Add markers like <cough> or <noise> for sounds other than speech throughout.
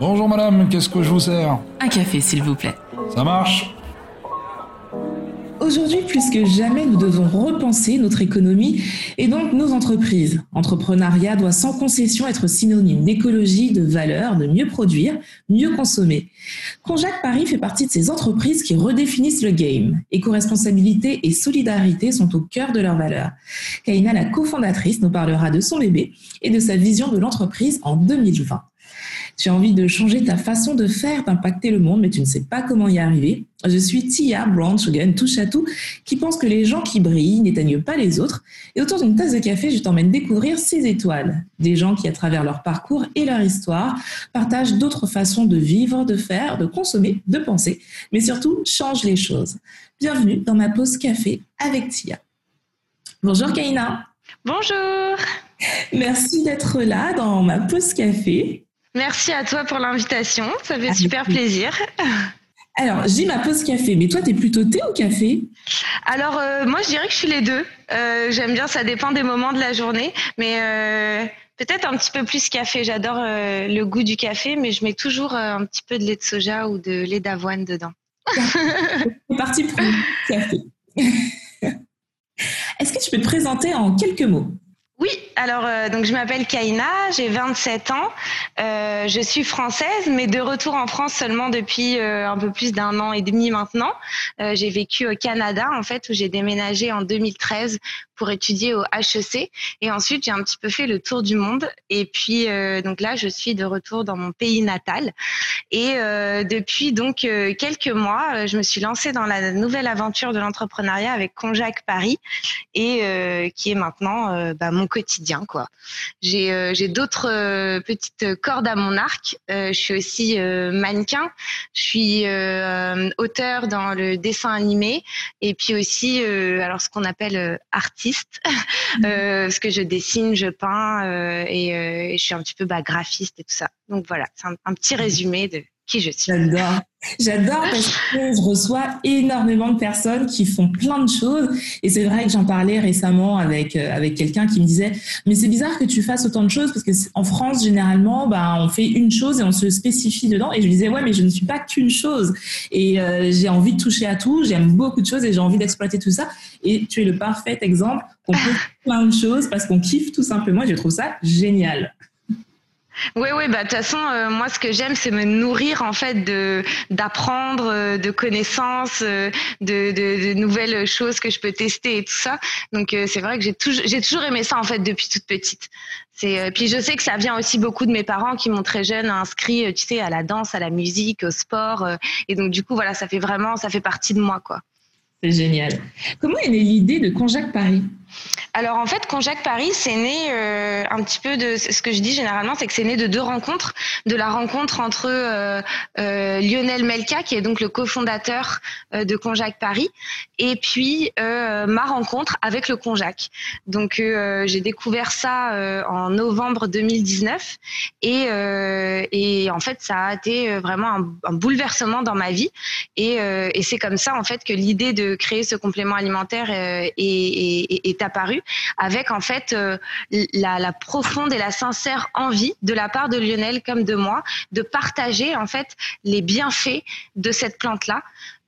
Bonjour madame, qu'est-ce que je vous sers Un café, s'il vous plaît. Ça marche Aujourd'hui, plus que jamais, nous devons repenser notre économie et donc nos entreprises. Entrepreneuriat doit sans concession être synonyme d'écologie, de valeur, de mieux produire, mieux consommer. Conjac Paris fait partie de ces entreprises qui redéfinissent le game. Éco-responsabilité et solidarité sont au cœur de leurs valeurs. Kaina, la cofondatrice, nous parlera de son bébé et de sa vision de l'entreprise en 2020. Tu as envie de changer ta façon de faire, d'impacter le monde, mais tu ne sais pas comment y arriver. Je suis Tia Brown Sugan, touche à tout, qui pense que les gens qui brillent n'éteignent pas les autres. Et autour d'une tasse de café, je t'emmène découvrir ces étoiles. Des gens qui, à travers leur parcours et leur histoire, partagent d'autres façons de vivre, de faire, de consommer, de penser, mais surtout changent les choses. Bienvenue dans ma pause café avec Tia. Bonjour Kaina. Bonjour. Merci d'être là dans ma pause café. Merci à toi pour l'invitation, ça fait super plaisir. <laughs> Alors, j'ai ma pause café, mais toi, tu es plutôt thé ou café? Alors, euh, moi, je dirais que je suis les deux. Euh, j'aime bien, ça dépend des moments de la journée, mais euh, peut-être un petit peu plus café. J'adore le goût du café, mais je mets toujours un petit peu de lait de soja ou de lait d'avoine dedans. <laughs> C'est parti pour le café. <laughs> Est-ce que tu peux te présenter en quelques mots? Oui, alors euh, donc je m'appelle Kaina, j'ai 27 ans, euh, je suis française, mais de retour en France seulement depuis euh, un peu plus d'un an et demi maintenant. j'ai vécu au Canada en fait où j'ai déménagé en 2013 pour étudier au HEC et ensuite j'ai un petit peu fait le tour du monde. Et puis donc là je suis de retour dans mon pays natal. Et depuis donc quelques mois je me suis lancée dans la nouvelle aventure de l'entrepreneuriat avec Conjac Paris et qui est maintenant bah, mon quotidien quoi. J'ai euh, j'ai d'autres euh, petites cordes à mon arc. Euh, je suis aussi mannequin. Je suis auteur dans le dessin animé et puis aussi alors ce qu'on appelle artiste <laughs> mhm. parce que je dessine, je peins et, je suis un petit peu bah, graphiste et tout ça. Donc voilà, c'est un petit résumé de qui je suis. J'adore. J'adore parce que je reçois énormément de personnes qui font plein de choses. Et c'est vrai que j'en parlais récemment avec, euh, avec quelqu'un qui me disait, mais c'est bizarre que tu fasses autant de choses parce que en France, généralement, bah, on fait une chose et on se spécifie dedans. Et je lui disais, ouais, mais je ne suis pas qu'une chose. Et euh, j'ai envie de toucher à tout. J'aime beaucoup de choses et j'ai envie d'exploiter tout ça. Et tu es le parfait exemple qu'on peut faire <laughs> plein de choses parce qu'on kiffe tout simplement. Et je trouve ça génial. Oui, oui, bah de toute façon, euh, moi, ce que j'aime, c'est me nourrir en fait de d'apprendre, euh, de connaissances, euh, de, de, de, nouvelles choses que je peux tester et tout ça. Donc, c'est vrai que j'ai toujours j'ai toujours aimé ça en fait depuis toute petite. C'est puis je sais que ça vient aussi beaucoup de mes parents qui m'ont très jeune inscrit, tu sais, à la danse, à la musique, au sport. et donc, du coup, voilà, ça fait vraiment, ça fait partie de moi, quoi. C'est génial. Comment est née l'idée de Conjac Paris? Alors en fait, Conjac Paris, c'est né euh, un petit peu de ce que je dis généralement, c'est que c'est né de deux rencontres, de la rencontre entre euh, euh, Lionel Melka, qui est donc le cofondateur de Conjac Paris, et puis ma rencontre avec le Conjac. Donc j'ai découvert ça en novembre 2019, et, en fait ça a été vraiment un, bouleversement dans ma vie, et, c'est comme ça en fait que l'idée de créer ce complément alimentaire est apparu avec en fait euh, la, profonde et la sincère envie de la part de Lionel comme de moi de partager en fait les bienfaits de cette plante là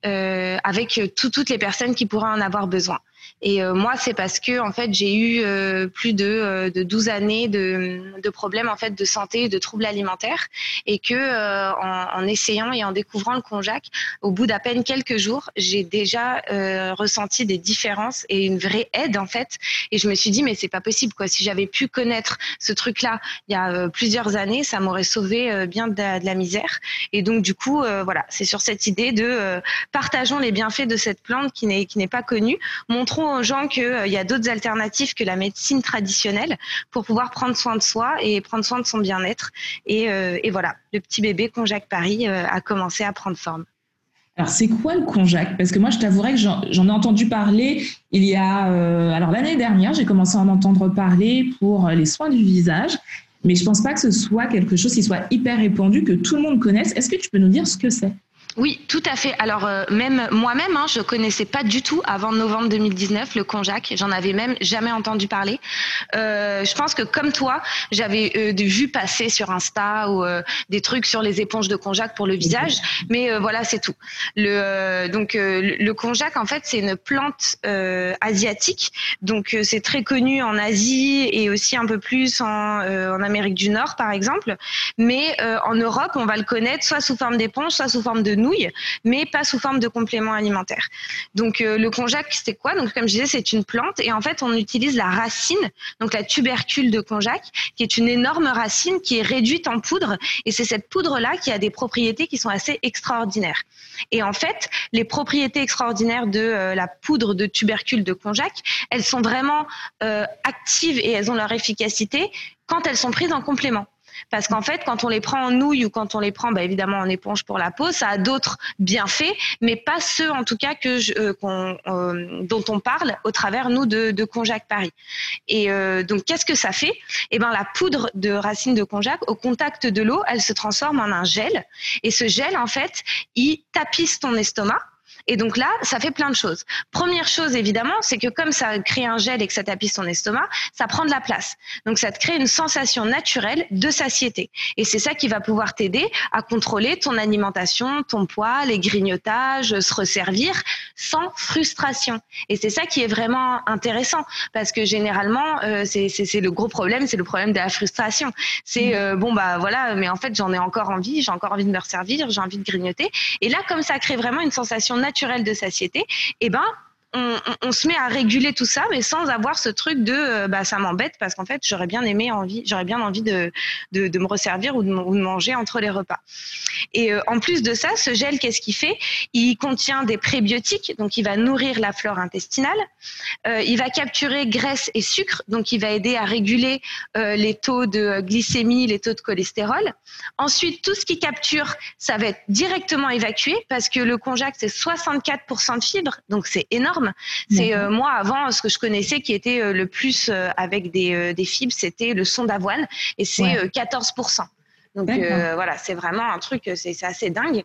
euh, avec toutes les personnes qui pourraient en avoir besoin. Et euh, moi, c'est parce que en fait, j'ai eu euh, plus de, euh, de 12 années de, de, problèmes en fait de santé, de troubles alimentaires, et que en, en, essayant et en découvrant le Conjac, au bout d'à peine quelques jours, j'ai déjà ressenti des différences et une vraie aide en fait. Et je me suis dit mais c'est pas possible quoi. Si j'avais pu connaître ce truc-là il y a plusieurs années, ça m'aurait sauvé bien de la, de la, misère. Et donc du coup, voilà, c'est sur cette idée de partageons les bienfaits de cette plante qui n'est qui n'est pas connue, montrons aux gens qu'il euh, y a d'autres alternatives que la médecine traditionnelle pour pouvoir prendre soin de soi et prendre soin de son bien-être. Et, euh, voilà, le petit bébé Conjac Paris euh, a commencé à prendre forme. Alors, c'est quoi le Conjac? Parce que moi, je t'avouerai que j'en ai entendu parler il y a. alors, l'année dernière, j'ai commencé à en entendre parler pour les soins du visage, mais je ne pense pas que ce soit quelque chose qui soit hyper répandu, que tout le monde connaisse. Est-ce que tu peux nous dire ce que c'est? Oui, tout à fait. Alors euh, même moi-même, hein, je connaissais pas du tout avant novembre 2019 le konjac. J'en avais même jamais entendu parler. Euh, je pense que comme toi, j'avais euh, des vues passer sur Insta ou euh, des trucs sur les éponges de konjac pour le visage, mais voilà, c'est tout. Le donc le, le konjac, en fait, c'est une plante asiatique. Donc c'est très connu en Asie et aussi un peu plus en, en Amérique du Nord, par exemple. Mais en Europe, on va le connaître soit sous forme d'éponge, soit sous forme de nouilles, mais pas sous forme de complément alimentaire. Donc euh, le konjac, c'est quoi? Donc comme je disais, c'est une plante et en fait on utilise la racine, donc la tubercule de konjac, qui est une énorme racine qui est réduite en poudre et c'est cette poudre-là qui a des propriétés qui sont assez extraordinaires. Et en fait, les propriétés extraordinaires de euh, la poudre de tubercule de konjac, elles sont vraiment euh, actives et elles ont leur efficacité quand elles sont prises en complément. Parce qu'en fait, quand on les prend en nouilles ou quand on les prend, bah, évidemment en éponge pour la peau, ça a d'autres bienfaits, mais pas ceux en tout cas que je, euh, euh, dont on parle au travers nous de, de Conjac Paris. Et euh, donc, qu'est-ce que ça fait? Eh ben, la poudre de racine de Conjac, au contact de l'eau, elle se transforme en un gel. Et ce gel, en fait, il tapisse ton estomac et donc là, ça fait plein de choses. Première chose, évidemment, c'est que comme ça crée un gel et que ça tapisse ton estomac, ça prend de la place. Donc ça te crée une sensation naturelle de satiété. Et c'est ça qui va pouvoir t'aider à contrôler ton alimentation, ton poids, les grignotages, se resservir sans frustration. Et c'est ça qui est vraiment intéressant parce que généralement, euh, c'est le gros problème, c'est le problème de la frustration. C'est mmh. euh, bon bah voilà, mais en fait j'en ai encore envie, j'ai encore envie de me resservir, j'ai envie de grignoter. Et là, comme ça crée vraiment une sensation naturelle naturel de satiété, eh ben, on, se met à réguler tout ça, mais sans avoir ce truc de euh, bah ça m'embête parce qu'en fait j'aurais bien aimé envie, j'aurais bien envie de, de, me resservir ou de, manger entre les repas. Et euh, en plus de ça, ce gel, qu'est-ce qu'il fait? Il contient des prébiotiques, donc il va nourrir la flore intestinale. Euh, il va capturer graisse et sucre, donc il va aider à réguler les taux de glycémie, les taux de cholestérol. Ensuite, tout ce qui capture, ça va être directement évacué parce que le konjac c'est 64% de fibres, donc c'est énorme c'est euh, moi avant ce que je connaissais qui était euh, le plus euh, avec des, des fibres, c'était le son d'avoine. Et c'est 14%. Donc voilà, c'est vraiment un truc, c'est assez dingue.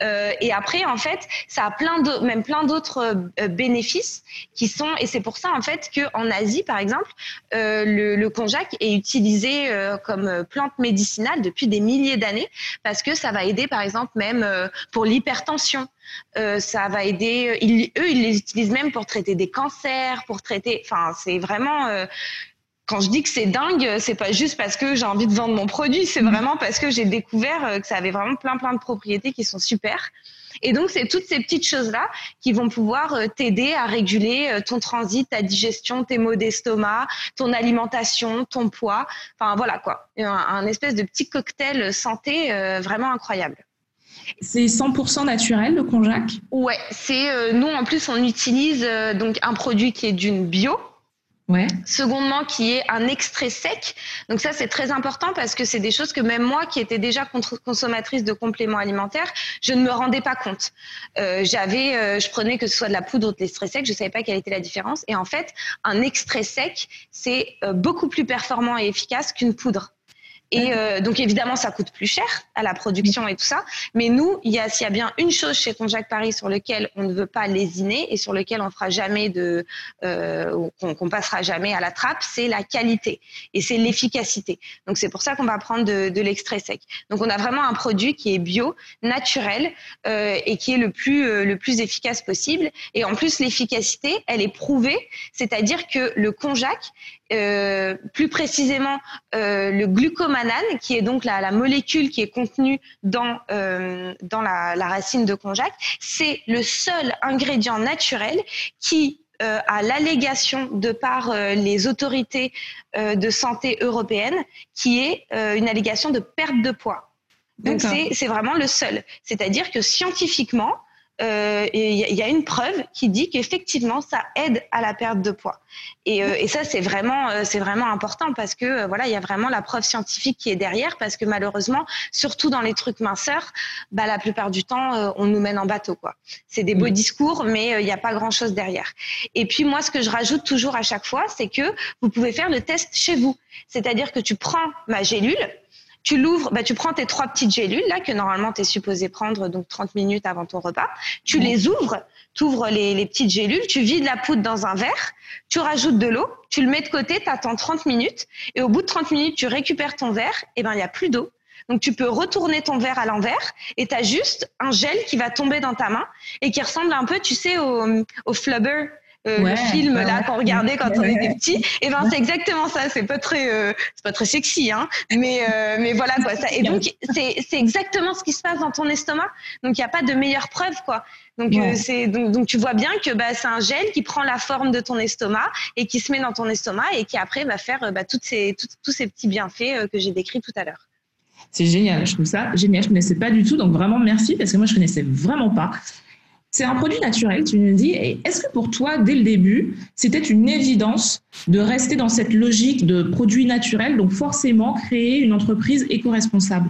et après, en fait, ça a plein de, même plein d'autres bénéfices qui sont, et c'est pour ça en fait qu'en Asie, par exemple, le, le konjac est utilisé comme plante médicinale depuis des milliers d'années parce que ça va aider, par exemple, même pour l'hypertension. Euh, ça va aider. eux, ils les utilisent même pour traiter des cancers, pour traiter. Enfin, c'est vraiment. Euh, quand je dis que c'est dingue, c'est pas juste parce que j'ai envie de vendre mon produit, c'est mm. vraiment parce que j'ai découvert euh, que ça avait vraiment plein plein de propriétés qui sont super. Et donc, c'est toutes ces petites choses-là qui vont pouvoir t'aider à réguler ton transit, ta digestion, tes maux d'estomac, ton alimentation, ton poids. Enfin, voilà quoi. Un, espèce de petit cocktail santé vraiment incroyable. C'est 100% naturel le konjac? Ouais, c'est euh, nous en plus on utilise euh, donc un produit qui est d'une bio. Ouais. Secondement, qui est un extrait sec. Donc ça, c'est très important parce que c'est des choses que même moi, qui étais déjà consommatrice de compléments alimentaires, je ne me rendais pas compte. Euh, j'avais, je prenais que ce soit de la poudre ou de l'extrait sec, je savais pas quelle était la différence. Et en fait, un extrait sec, c'est beaucoup plus performant et efficace qu'une poudre. Et euh, donc évidemment, ça coûte plus cher à la production et tout ça. Mais nous, il y a s'il y a bien une chose chez Conjac Paris sur lequel on ne veut pas lésiner et sur lequel on fera jamais de, euh, qu'on passera jamais à la trappe, c'est la qualité et c'est l'efficacité. Donc c'est pour ça qu'on va prendre de, de l'extrait sec. Donc on a vraiment un produit qui est bio, naturel euh, et qui est le plus euh, le plus efficace possible. Et en plus, l'efficacité, elle est prouvée, c'est-à-dire que le Conjac euh, plus précisément euh, le glucomanane, qui est donc la, la, molécule qui est contenue dans, euh, dans la, la, racine de konjac, c'est le seul ingrédient naturel qui euh, a l'allégation de par euh, les autorités de santé européennes, qui est une allégation de perte de poids. Donc c'est vraiment le seul. C'est-à-dire que scientifiquement, euh, il y, a une preuve qui dit qu'effectivement ça aide à la perte de poids. Et, euh, et ça c'est vraiment euh, c'est vraiment important parce que euh, voilà il y a vraiment la preuve scientifique qui est derrière parce que malheureusement surtout dans les trucs minceurs bah la plupart du temps on nous mène en bateau quoi. C'est des beaux discours mais il n'y a pas grand chose derrière. Et puis moi ce que je rajoute toujours à chaque fois c'est que vous pouvez faire le test chez vous. C'est-à-dire que tu prends ma gélule tu l'ouvres, bah, tu prends tes trois petites gélules là que normalement tu es supposé prendre donc 30 minutes avant ton repas. Tu les ouvres, tu ouvres les, les, petites gélules, tu vides la poudre dans un verre, tu rajoutes de l'eau, tu le mets de côté, tu attends 30 minutes et au bout de 30 minutes, tu récupères ton verre, et ben il y a plus d'eau. Donc tu peux retourner ton verre à l'envers et tu as juste un gel qui va tomber dans ta main et qui ressemble un peu, tu sais, au, au flubber euh, le film là qu'on regardait quand on était petit. Et eh ben c'est exactement ça. C'est pas très, euh, c'est pas très sexy, hein. Mais euh, mais voilà quoi. Ça, et donc c'est c'est exactement ce qui se passe dans ton estomac. Donc il n'y a pas de meilleure preuve quoi. Donc c'est donc, donc, tu vois bien que bah, c'est un gel qui prend la forme de ton estomac et qui se met dans ton estomac et qui après va faire bah, toutes ces tous ces petits bienfaits que j'ai décrits tout à l'heure. C'est génial, je trouve ça génial. Je ne connaissais pas du tout, donc vraiment merci parce que moi je connaissais vraiment pas. C'est un produit naturel, tu nous dis. Est-ce que pour toi, dès le début, c'était une évidence de rester dans cette logique de produit naturel, donc forcément créer une entreprise éco-responsable?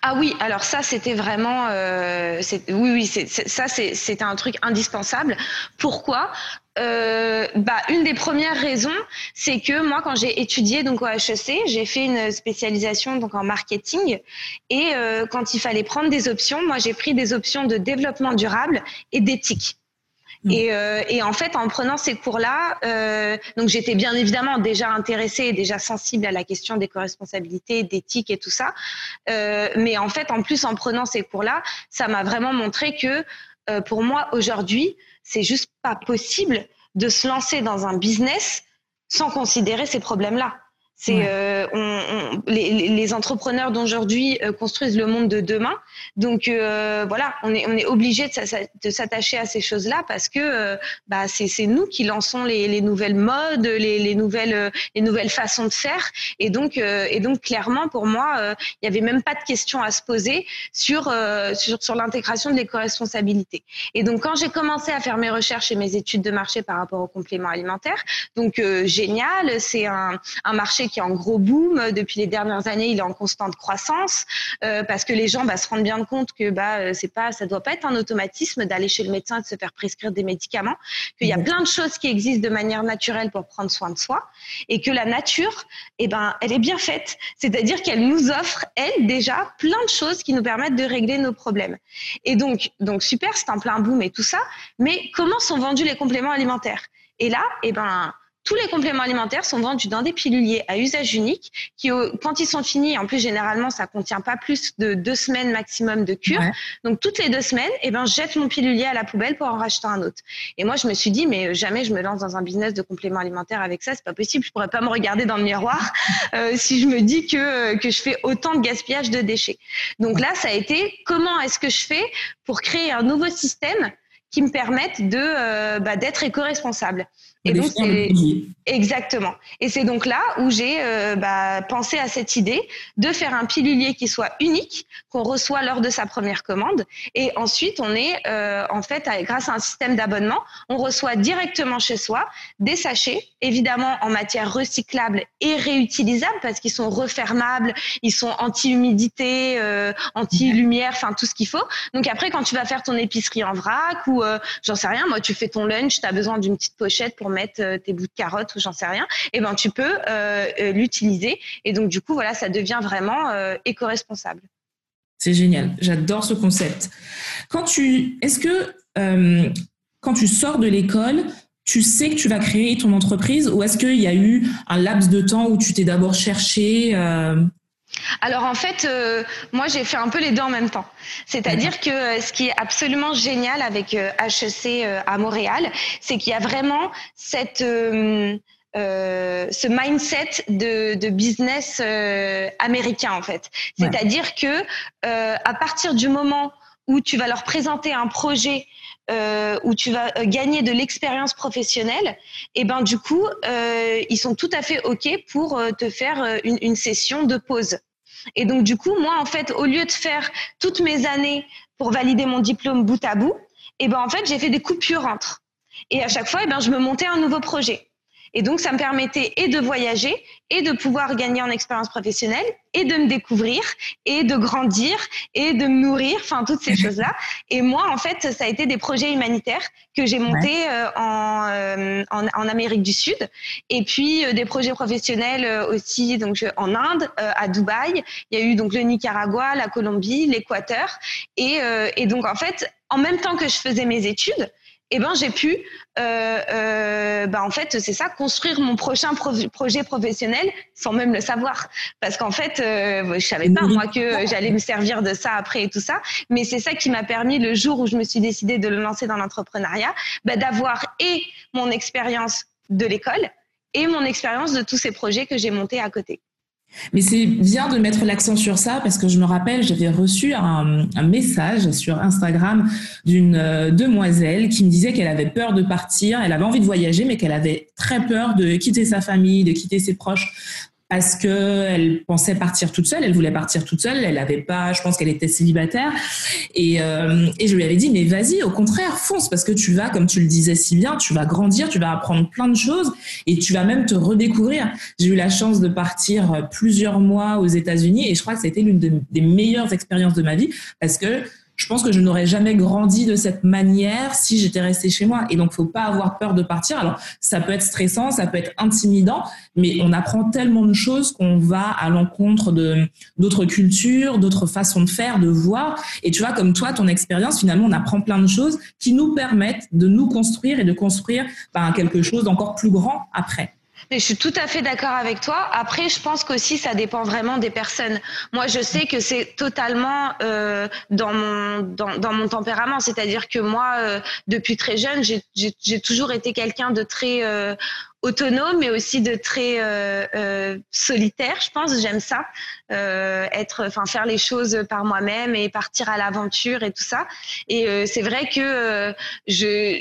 Ah oui, alors ça c'était vraiment, euh, oui oui, ça c'était un truc indispensable. Pourquoi? Euh, bah, une des premières raisons, c'est que moi, quand j'ai étudié donc au HEC, j'ai fait une spécialisation donc en marketing et euh, quand il fallait prendre des options, moi j'ai pris des options de développement durable et d'éthique. Mmh. Et, euh, et, en fait, en prenant ces cours-là, euh, donc j'étais bien évidemment déjà intéressée et déjà sensible à la question des co-responsabilités, d'éthique et tout ça. Euh, mais en fait, en plus, en prenant ces cours-là, ça m'a vraiment montré que euh, pour moi, aujourd'hui, c'est juste pas possible de se lancer dans un business sans considérer ces problèmes-là. C'est euh, on, les, les, entrepreneurs d'aujourd'hui euh, construisent le monde de demain. Donc euh, voilà, on est on est obligé de s'attacher à ces choses-là parce que euh, bah c'est nous qui lançons les, les nouvelles modes, les, les, nouvelles les nouvelles façons de faire. Et donc et donc clairement pour moi, il y avait même pas de question à se poser sur sur, sur l'intégration de l'éco-responsabilité. Et donc quand j'ai commencé à faire mes recherches et mes études de marché par rapport aux compléments alimentaires, donc génial, c'est un un marché qui est en gros boom. Depuis les dernières années, il est en constante croissance euh, parce que les gens bah, se rendent bien compte que bah, euh, c'est pas, ça doit pas être un automatisme d'aller chez le médecin et de se faire prescrire des médicaments, qu'il y a plein de choses qui existent de manière naturelle pour prendre soin de soi et que la nature, eh ben, elle est bien faite. C'est-à-dire qu'elle nous offre, elle, déjà, plein de choses qui nous permettent de régler nos problèmes. Et donc, donc super, c'est un plein boom et tout ça. Mais comment sont vendus les compléments alimentaires? Et là, eh ben, tous les compléments alimentaires sont vendus dans des piluliers à usage unique qui, quand ils sont finis, en plus généralement ça contient pas plus de deux semaines maximum de cure. Donc toutes les deux semaines, eh ben je jette mon pilulier à la poubelle pour en racheter un autre. Et moi je me suis dit mais jamais je me lance dans un business de compléments alimentaires avec ça, c'est pas possible. Je pourrais pas me regarder dans le miroir <laughs> euh, si je me dis que que je fais autant de gaspillage de déchets. Donc là ça a été comment est-ce que je fais pour créer un nouveau système qui me permette de euh, bah, d'être éco-responsable? Et donc, c'est exactement. Et c'est donc là où j'ai euh, bah, pensé à cette idée de faire un pilulier qui soit unique, qu'on reçoit lors de sa première commande. Et ensuite, on est euh, en fait, grâce à un système d'abonnement, on reçoit directement chez soi des sachets, évidemment en matière recyclable et réutilisable parce qu'ils sont refermables, ils sont anti-humidité, euh, anti-lumière, enfin tout ce qu'il faut. Donc après, quand tu vas faire ton épicerie en vrac ou j'en sais rien, moi, tu fais ton lunch, tu as besoin d'une petite pochette pour mettre euh, tes bouts de carottes ou j'en sais rien, et eh ben tu peux euh, euh, l'utiliser. Et donc du coup, voilà, ça devient vraiment éco-responsable. C'est génial, j'adore ce concept. Quand tu, est-ce que quand tu sors de l'école, tu sais que tu vas créer ton entreprise ou est-ce qu'il y a eu un laps de temps où tu t'es d'abord cherché alors en fait, euh, moi j'ai fait un peu les deux en même temps. C'est-à-dire que euh, ce qui est absolument génial avec HEC euh, à Montréal, c'est qu'il y a vraiment cette ce mindset de, business américain en fait. C'est-à-dire que à partir du moment où tu vas leur présenter un projet où tu vas gagner de l'expérience professionnelle, et ben du coup, ils sont tout à fait ok pour te faire une, une, session de pause. Et donc, du coup, moi, en fait, au lieu de faire toutes mes années pour valider mon diplôme bout à bout, et eh ben, en fait, j'ai fait des coupures entre. Et à chaque fois, et eh ben, je me montais un nouveau projet. Et donc, ça me permettait et de voyager et de pouvoir gagner en expérience professionnelle et de me découvrir et de grandir et de me nourrir, enfin toutes ces <laughs> choses-là. Et moi, en fait, ça a été des projets humanitaires que j'ai montés euh, en, en, en, Amérique du Sud et puis des projets professionnels aussi donc en Inde, à Dubaï. Il y a eu donc le Nicaragua, la Colombie, l'Équateur et, et donc en fait, en même temps que je faisais mes études, eh ben j'ai pu, bah, en fait, c'est ça, construire mon prochain projet professionnel sans même le savoir, parce qu'en fait, euh, je savais pas moi que j'allais me servir de ça après et tout ça, mais c'est ça qui m'a permis le jour où je me suis décidée de le lancer dans l'entrepreneuriat, bah, d'avoir et mon expérience de l'école et mon expérience de tous ces projets que j'ai montés à côté. Mais c'est bien de mettre l'accent sur ça parce que je me rappelle, j'avais reçu un, message sur Instagram d'une euh, demoiselle qui me disait qu'elle avait peur de partir, elle avait envie de voyager, mais qu'elle avait très peur de quitter sa famille, de quitter ses proches parce qu'elle pensait partir toute seule, elle voulait partir toute seule, elle n'avait pas, je pense qu'elle était célibataire. Et, euh, et, je lui avais dit, mais vas-y, au contraire, fonce, parce que tu vas, comme tu le disais si bien, tu vas grandir, tu vas apprendre plein de choses et tu vas même te redécouvrir. J'ai eu la chance de partir plusieurs mois aux États-Unis et je crois que c'était l'une des meilleures expériences de ma vie parce que je pense que je n'aurais jamais grandi de cette manière si j'étais restée chez moi. Et donc, faut pas avoir peur de partir. Alors, ça peut être stressant, ça peut être intimidant, mais on apprend tellement de choses qu'on va à l'encontre de d'autres cultures, d'autres façons de faire, de voir. Et tu vois, comme toi, ton expérience, finalement, on apprend plein de choses qui nous permettent de nous construire et de construire ben, quelque chose d'encore plus grand après. Mais je suis tout à fait d'accord avec toi. Après, je pense qu'aussi ça dépend vraiment des personnes. Moi, je sais que c'est totalement euh, dans mon dans, dans mon tempérament. C'est-à-dire que moi, euh, depuis très jeune, j'ai toujours été quelqu'un de très euh, autonome, mais aussi de très euh, euh, solitaire. Je pense, j'aime ça, euh, être, enfin, faire les choses par moi-même et partir à l'aventure et tout ça. Et c'est vrai que je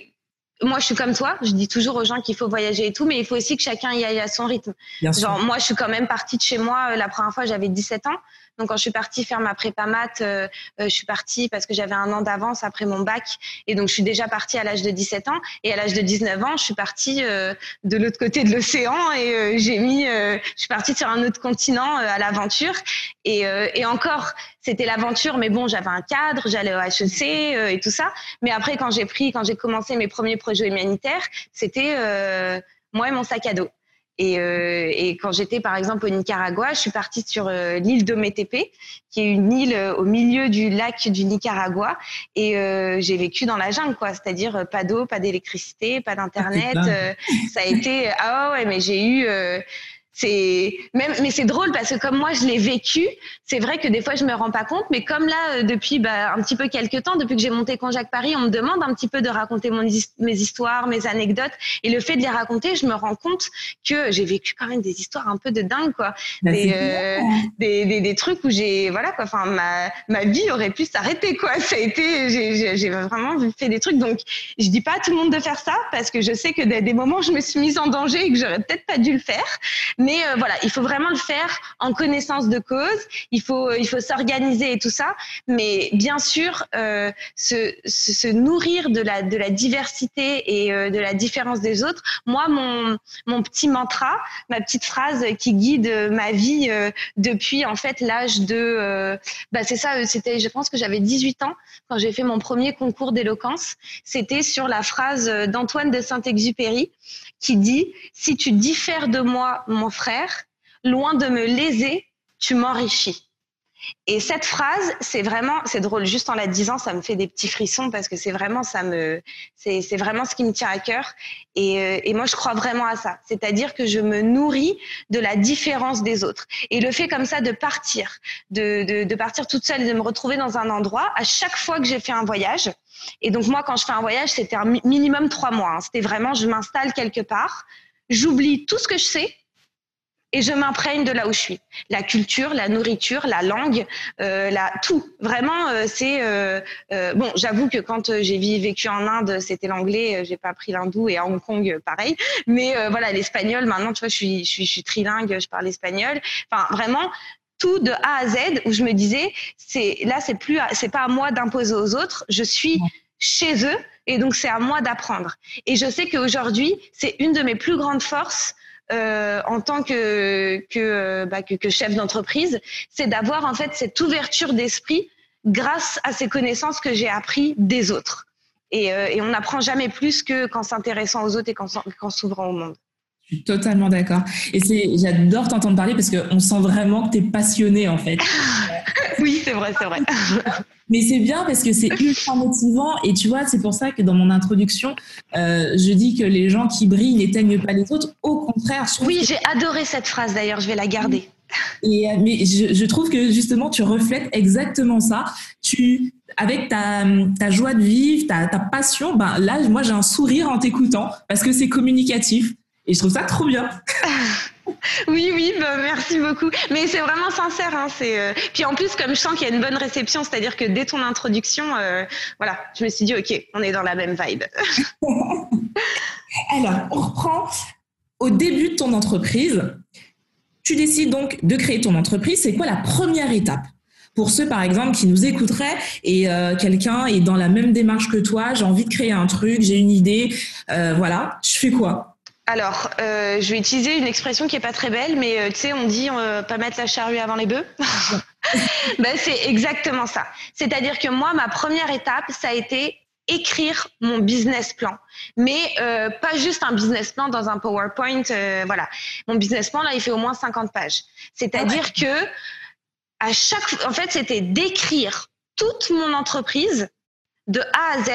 moi, je suis comme toi. Je dis toujours aux gens qu'il faut voyager et tout, mais il faut aussi que chacun y aille à son rythme. Genre, moi, je suis quand même partie de chez moi. Euh, la première fois, j'avais 17 ans. Donc, quand je suis partie faire ma prépa maths, euh, euh, je suis partie parce que j'avais un an d'avance après mon bac. Et donc, je suis déjà partie à l'âge de 17 ans. Et à l'âge de 19 ans, je suis partie de l'autre côté de l'océan et j'ai mis, je suis partie sur un autre continent à l'aventure. Et, et encore, c'était l'aventure, mais bon, j'avais un cadre, j'allais au HEC et tout ça. Mais après, quand j'ai pris, quand j'ai commencé mes premiers projets humanitaires, c'était euh, moi et mon sac à dos. Et, euh, et quand j'étais par exemple au Nicaragua, je suis partie sur euh, l'île d'Ometepe, qui est une île au milieu du lac du Nicaragua, et j'ai vécu dans la jungle, quoi. C'est-à-dire pas d'eau, pas d'électricité, pas d'internet. ça a été ah ouais, mais j'ai eu c'est même mais c'est drôle parce que comme moi je l'ai vécu c'est vrai que des fois je me rends pas compte mais comme là euh, depuis bah, un petit peu quelques temps depuis que j'ai monté Conjac Paris on me demande un petit peu de raconter mon, mes histoires mes anecdotes. Et le fait de les raconter je me rends compte que j'ai vécu quand même des histoires un peu de dingue quoi. Bah, euh, des, des, des, trucs où j'ai voilà quoi. Enfin ma, ma vie aurait pu s'arrêter quoi. <laughs> Ça a été j'ai vraiment fait des trucs. Donc je dis pas à tout le monde de faire ça parce que je sais que des, des moments je me suis mise en danger et que j'aurais peut-être pas dû le faire mais euh, voilà, il faut vraiment le faire en connaissance de cause. Il faut, il faut s'organiser et tout ça. Mais bien sûr, euh, se, se, nourrir de la, de la diversité et euh, de la différence des autres. Moi, mon, mon petit mantra, ma petite phrase qui guide ma vie depuis en fait l'âge de, bah c'est ça, c'était, je pense que j'avais 18 ans quand j'ai fait mon premier concours d'éloquence. C'était sur la phrase d'Antoine de Saint-Exupéry qui dit Si tu diffères de moi, mon frère, loin de me léser, tu m'enrichis. Et cette phrase, c'est vraiment, c'est drôle, juste en la disant, ça me fait des petits frissons parce que c'est vraiment, ça me, c'est vraiment ce qui me tient à cœur. Et, euh, et moi, je crois vraiment à ça. C'est-à-dire que je me nourris de la différence des autres. Et le fait comme ça de partir, de, de, partir toute seule et de me retrouver dans un endroit, à chaque fois que j'ai fait un voyage, et donc moi, quand je fais un voyage, c'était un minimum trois mois. Hein. C'était vraiment, je m'installe quelque part, j'oublie tout ce que je sais et je m'imprègne de là où je suis. La culture, la nourriture, la langue, euh, la, tout. Vraiment, euh, c'est euh, euh, bon. J'avoue que quand euh, j'ai vécu en Inde, c'était l'anglais. J'ai pas appris l'hindou et à Hong Kong, pareil. Mais voilà, l'espagnol. Maintenant, tu vois, je suis, je suis, je suis trilingue. Je parle espagnol. Enfin, vraiment, tout de A à Z où je me disais c'est là c'est plus c'est pas à moi d'imposer aux autres je suis chez eux et donc c'est à moi d'apprendre. Et je sais qu'aujourd'hui, c'est une de mes plus grandes forces euh, en tant que que, bah, que, que chef d'entreprise, c'est d'avoir en fait cette ouverture d'esprit grâce à ces connaissances que j'ai appris des autres. Et, euh, et on n'apprend jamais plus que qu'en s'intéressant aux autres et qu'en s'ouvrant au monde. Je suis totalement d'accord. Et c'est, j'adore t'entendre parler parce qu'on sent vraiment que tu es passionné en fait. <laughs> oui, c'est vrai, c'est vrai. <laughs> Mais c'est bien parce que c'est ultra motivant et tu vois, c'est pour ça que dans mon introduction, euh, je dis que les gens qui brillent n'éteignent pas les autres. Au contraire. Oui, j'ai adoré cette phrase d'ailleurs, je vais la garder. Et, euh, mais je, je, trouve que justement, tu reflètes exactement ça. Tu, avec ta, ta joie de vivre, ta, ta passion, ben là, moi, j'ai un sourire en t'écoutant parce que c'est communicatif. Et je trouve ça trop bien. <laughs> Oui, oui, bah, merci beaucoup. Mais c'est vraiment sincère. Hein, c'est euh... Puis en plus, comme je sens qu'il y a une bonne réception, c'est-à-dire que dès ton introduction, euh, voilà, je me suis dit, OK, on est dans la même vibe. <laughs> Alors, on reprend au début de ton entreprise. Tu décides donc de créer ton entreprise. C'est quoi la première étape? Pour ceux, par exemple, qui nous écouteraient et euh, quelqu'un est dans la même démarche que toi, j'ai envie de créer un truc, j'ai une idée, voilà, je fais quoi? Alors, euh, je vais utiliser une expression qui est pas très belle, mais euh, tu sais, on dit euh, pas mettre la charrue avant les bœufs. <laughs> ben, c'est exactement ça. C'est-à-dire que moi, ma première étape, ça a été écrire mon business plan, mais euh, pas juste un business plan dans un PowerPoint. Euh, voilà, mon business plan là, il fait au moins 50 pages. C'est-à-dire ah que à chaque, en fait, c'était d'écrire toute mon entreprise de A à Z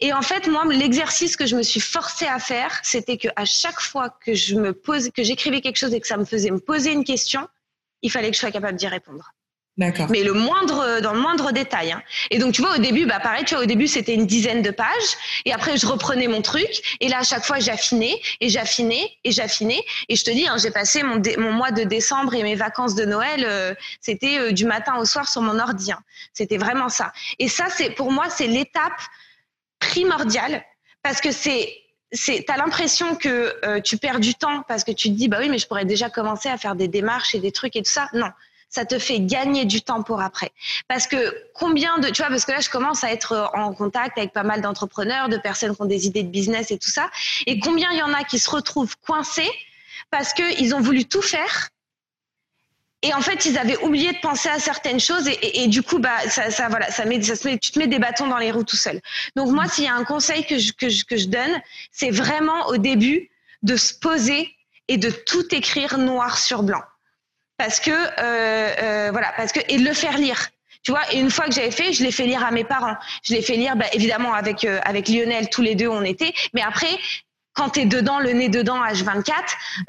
et en fait, moi, l'exercice que je me suis forcée à faire, c'était que à chaque fois que je me pose, que j'écrivais quelque chose et que ça me faisait me poser une question, il fallait que je sois capable d'y répondre. D'accord. Mais le moindre, dans le moindre détail. Hein. Et donc, tu vois, au début, bah, pareil, tu vois, au début, c'était une dizaine de pages. Et après, je reprenais mon truc. Et là, à chaque fois, j'affinais et j'affinais et j'affinais. Et je te dis, hein, j'ai passé mon, mon mois de décembre et mes vacances de Noël, euh, c'était euh, du matin au soir sur mon ordi. Hein. C'était vraiment ça. Et ça, c'est, pour moi, c'est l'étape primordial parce que c'est c'est t'as l'impression que euh, tu perds du temps parce que tu te dis bah oui mais je pourrais déjà commencer à faire des démarches et des trucs et tout ça. Non ça te fait gagner du temps pour après. Parce que combien de tu vois parce que là je commence à être en contact avec pas mal d'entrepreneurs de personnes qui ont des idées de business et tout ça. Et combien il y en a qui se retrouvent coincés parce que ils ont voulu tout faire et en fait, ils avaient oublié de penser à certaines choses et, du coup, bah, ça, ça, voilà, ça met, ça se met, tu te mets des bâtons dans les roues tout seul. Donc moi, s'il y a un conseil que je, que je, que je donne, c'est vraiment au début de se poser et de tout écrire noir sur blanc. Parce que, euh, euh, voilà, parce que, et de le faire lire. Tu vois, et une fois que j'avais fait, je l'ai fait lire à mes parents. Je l'ai fait lire, bah, évidemment, avec, euh, avec Lionel, tous les deux, on était. Mais après, quand tu es dedans, le nez dedans, H24,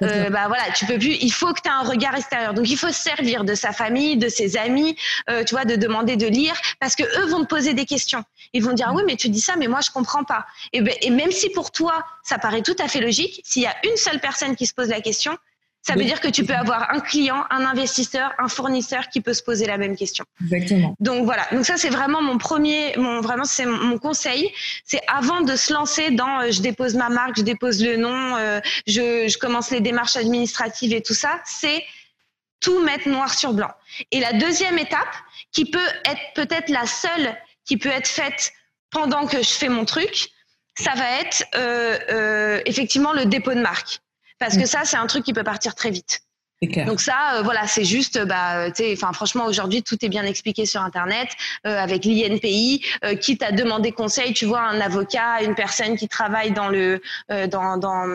euh, bah voilà, tu peux plus. Il faut que tu aies un regard extérieur. Donc il faut se servir de sa famille, de ses amis, euh, tu vois, de demander de lire, parce que eux vont te poser des questions. Ils vont dire oui, mais tu dis ça, mais moi je comprends pas. Et, ben, et même si pour toi ça paraît tout à fait logique, s'il y a une seule personne qui se pose la question, ça veut dire que tu peux avoir un client, un investisseur, un fournisseur qui peut se poser la même question. Exactement. Donc voilà. Donc ça c'est vraiment mon premier, mon vraiment c'est mon conseil. C'est avant de se lancer dans, euh, je dépose ma marque, je dépose le nom, euh, je, je commence les démarches administratives et tout ça. C'est tout mettre noir sur blanc. Et la deuxième étape, qui peut être peut-être la seule qui peut être faite pendant que je fais mon truc, ça va être euh, euh, effectivement le dépôt de marque. Parce que mm. ça, c'est un truc qui peut partir très vite. Donc ça, euh, voilà, c'est juste, bah, enfin, franchement, aujourd'hui, tout est bien expliqué sur Internet euh, avec l'INPI. Euh, quitte à demander conseil, tu vois, un avocat, une personne qui travaille dans le, euh, dans, dans,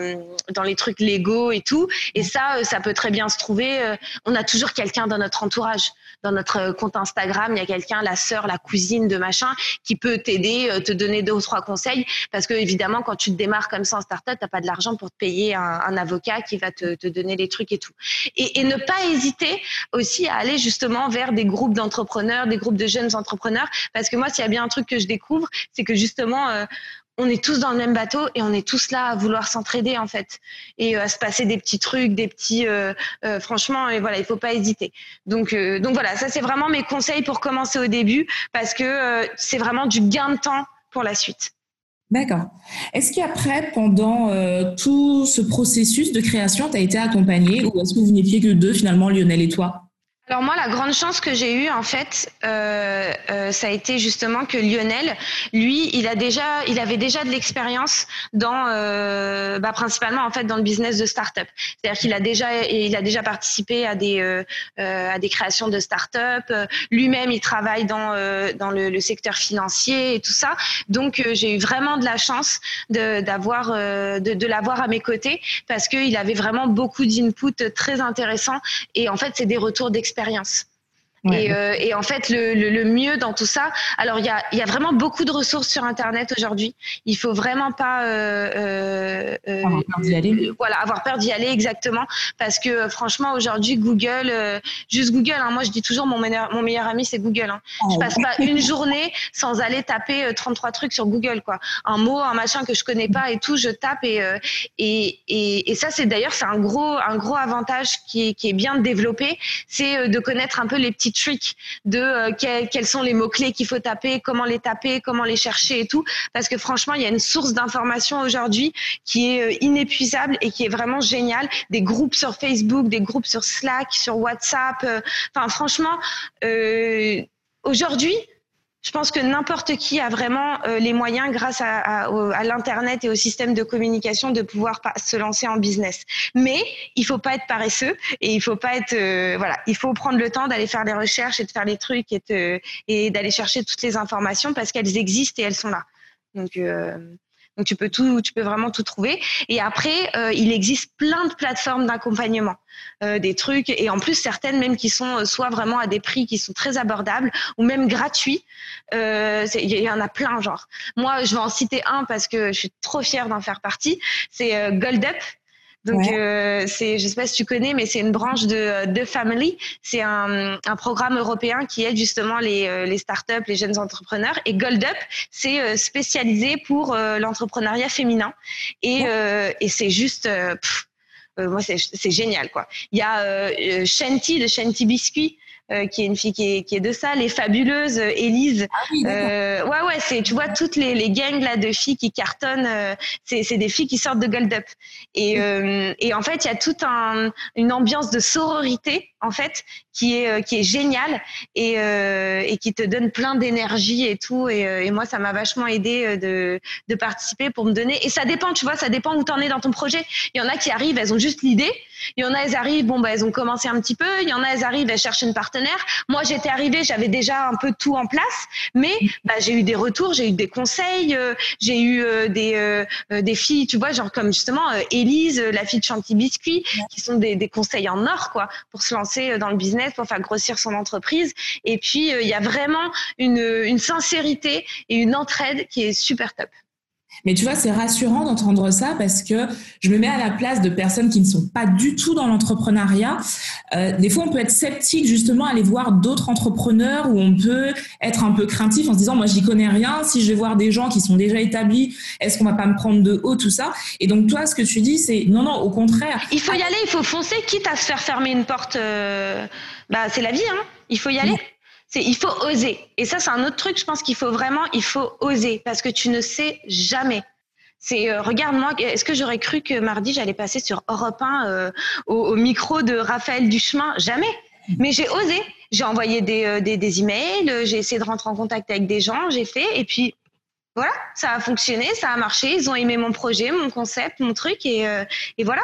dans les trucs légaux et tout. Et ça, euh, ça peut très bien se trouver. on a toujours quelqu'un dans notre entourage, dans notre compte Instagram, il y a quelqu'un, la sœur, la cousine de machin, qui peut t'aider, te donner deux ou trois conseils. Parce que évidemment, quand tu te démarres comme ça en startup, t'as pas de l'argent pour te payer un, avocat qui va te, donner les trucs et tout et, et, ne pas hésiter aussi à aller justement vers des groupes d'entrepreneurs, des groupes de jeunes entrepreneurs, parce que moi, s'il y a bien un truc que je découvre, c'est que justement, euh, on est tous dans le même bateau et on est tous là à vouloir s'entraider en fait et euh, à se passer des petits trucs, des petits, euh, euh franchement, et voilà, il faut pas hésiter. Donc, donc voilà, ça c'est vraiment mes conseils pour commencer au début, parce que c'est vraiment du gain de temps pour la suite. D'accord. Est-ce qu'après, pendant tout ce processus de création, tu as été accompagné ou est-ce que vous n'étiez que deux finalement, Lionel et toi? Alors moi, la grande chance que j'ai eue, en fait, euh, euh, ça a été justement que Lionel, lui, il a déjà, il avait déjà de l'expérience dans, euh, bah, principalement en fait dans le business de start-up. C'est-à-dire qu'il a déjà, il a déjà participé à des, à des créations de start-up. Lui-même, il travaille dans, dans le, secteur financier et tout ça. Donc, j'ai eu vraiment de la chance d'avoir, de, de l'avoir à mes côtés parce qu'il avait vraiment beaucoup d'input très intéressants. Et en fait, c'est des retours d'expérience expérience. Et, euh, et, en fait, le, le, le, mieux dans tout ça, alors il y a, y a, vraiment beaucoup de ressources sur Internet aujourd'hui. Il faut vraiment pas euh, euh, avoir peur d'y aller. Euh, voilà, avoir peur d'y aller exactement, parce que euh, franchement aujourd'hui Google, euh, juste Google. Hein, moi je dis toujours mon meilleur, mon meilleur ami c'est Google. Hein. Oh. Je passe pas une journée sans aller taper 33 trucs sur Google quoi. Un mot, un machin que je connais pas et tout, je tape et et, et, et ça c'est d'ailleurs c'est un gros un gros avantage qui est, qui est bien développé, c'est de connaître un peu les petits trick de euh, quels, quels, sont les mots-clés qu'il faut taper, comment les taper, comment les chercher et tout. Parce que franchement, il y a une source d'information aujourd'hui qui est euh, inépuisable et qui est vraiment géniale. Des groupes sur Facebook, des groupes sur Slack, sur WhatsApp. Euh, enfin, franchement, euh, aujourd'hui, je pense que n'importe qui a vraiment euh, les moyens, grâce à, à, à l'internet et au système de communication, de pouvoir se lancer en business. Mais il faut pas être paresseux et il faut pas être euh, voilà, il faut prendre le temps d'aller faire les recherches et de faire les trucs et, et d'aller chercher toutes les informations parce qu'elles existent et elles sont là. Donc euh, donc tu peux tout, tu peux vraiment tout trouver. Et après, euh, il existe plein de plateformes d'accompagnement, euh, des trucs et en plus certaines même qui sont euh, soit vraiment à des prix qui sont très abordables ou même gratuits. Euh, il y en a plein genre. Moi, je vais en citer un parce que je suis trop fière d'en faire partie. C'est euh, Gold Up. Donc ouais. euh, c'est, je sais pas si tu connais, mais c'est une branche de de Family. C'est un, un programme européen qui aide justement les euh, les startups, les jeunes entrepreneurs. Et Gold Up, c'est euh, spécialisé pour euh, l'entrepreneuriat féminin. Et ouais. et c'est juste. Pff, moi, c'est, c'est génial, quoi. Il y a Shanti de Shanti Biscuit euh, qui est une fille qui est, qui est de ça, les fabuleuses, euh, Élise. Ah oui, euh, ouais, ouais, c'est, tu vois, toutes les, les gangs là de filles qui cartonnent, euh, c'est, c'est des filles qui sortent de Gold Up. Et, euh, et en fait, il y a toute un, une ambiance de sororité en fait qui est qui est géniale et, et qui te donne plein d'énergie et tout. Et, et moi, ça m'a vachement aidé de, de participer pour me donner. Et ça dépend, tu vois, ça dépend où t'en es dans ton projet. Il y en a qui arrivent, elles ont juste l'idée. Il y en a, elles arrivent, bon, bah, elles ont commencé un petit peu. Il y en a, elles arrivent, elles cherchent une partenaire. Moi, j'étais arrivée, j'avais déjà un peu tout en place, mais bah, j'ai eu des retours, j'ai eu des conseils, euh, j'ai eu euh, des, euh, des filles, tu vois, genre comme justement Élise, la fille de Chanty Biscuit, qui sont des, des, conseils en or, quoi, pour se lancer dans le business, pour faire grossir son entreprise. Et puis, il y a vraiment une, une sincérité et une entraide qui est super top. Mais tu vois, c'est rassurant d'entendre ça parce que je me mets à la place de personnes qui ne sont pas du tout dans l'entrepreneuriat. Euh, des fois, on peut être sceptique justement à aller voir d'autres entrepreneurs où on peut être un peu craintif en se disant, moi, j'y connais rien. Si je vais voir des gens qui sont déjà établis, est-ce qu'on va pas me prendre de haut, tout ça? Et donc, toi, ce que tu dis, c'est non, non, au contraire. Il faut y aller, il faut foncer, quitte à se faire fermer une porte. Euh... Bah, c'est la vie, hein. Il faut y aller. C'est il faut oser. Et ça, c'est un autre truc. Je pense qu'il faut vraiment, il faut oser parce que tu ne sais jamais. C'est euh, regarde-moi, est-ce que j'aurais cru que mardi j'allais passer sur Europe 1 euh, au, micro de Raphaël Duchemin? Jamais. Mais j'ai osé. J'ai envoyé des, euh, des, des emails, j'ai essayé de rentrer en contact avec des gens, j'ai fait et puis voilà, ça a fonctionné, ça a marché. Ils ont aimé mon projet, mon concept, mon truc et, euh, et voilà.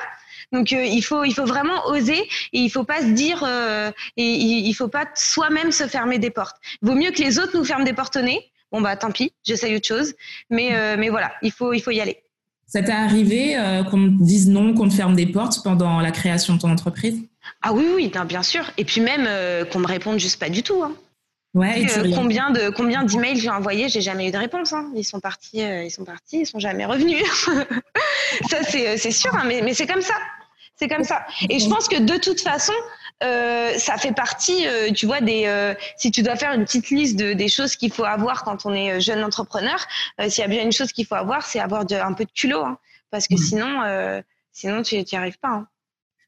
Donc euh, il faut il faut vraiment oser et il faut pas se dire euh, et il, il faut pas soi-même se fermer des portes. Vaut mieux que les autres nous ferment des portes au nez. Bon bah tant pis, j'essaye autre chose. Mais euh, mais voilà, il faut il faut y aller. Ça t'est arrivé qu'on te dise non, qu'on te ferme des portes pendant la création de ton entreprise? Ah oui oui, non, bien sûr. Et puis même qu'on me réponde juste pas du tout. Hein. Ouais, et euh, combien de combien d'emails j'ai envoyés, j'ai jamais eu de réponse. Hein. Ils sont partis, euh, ils sont partis, ils sont jamais revenus. <laughs> ça c'est c'est sûr, hein, mais mais c'est comme ça. C'est comme ça. Et je pense que de toute façon, euh, ça fait partie, euh, tu vois, des. Euh, si tu dois faire une petite liste de, des choses qu'il faut avoir quand on est jeune entrepreneur, s'il y a bien une chose qu'il faut avoir, c'est avoir de, un peu de culot, hein, parce que mmh. sinon, sinon tu n'y arrives pas. Hein.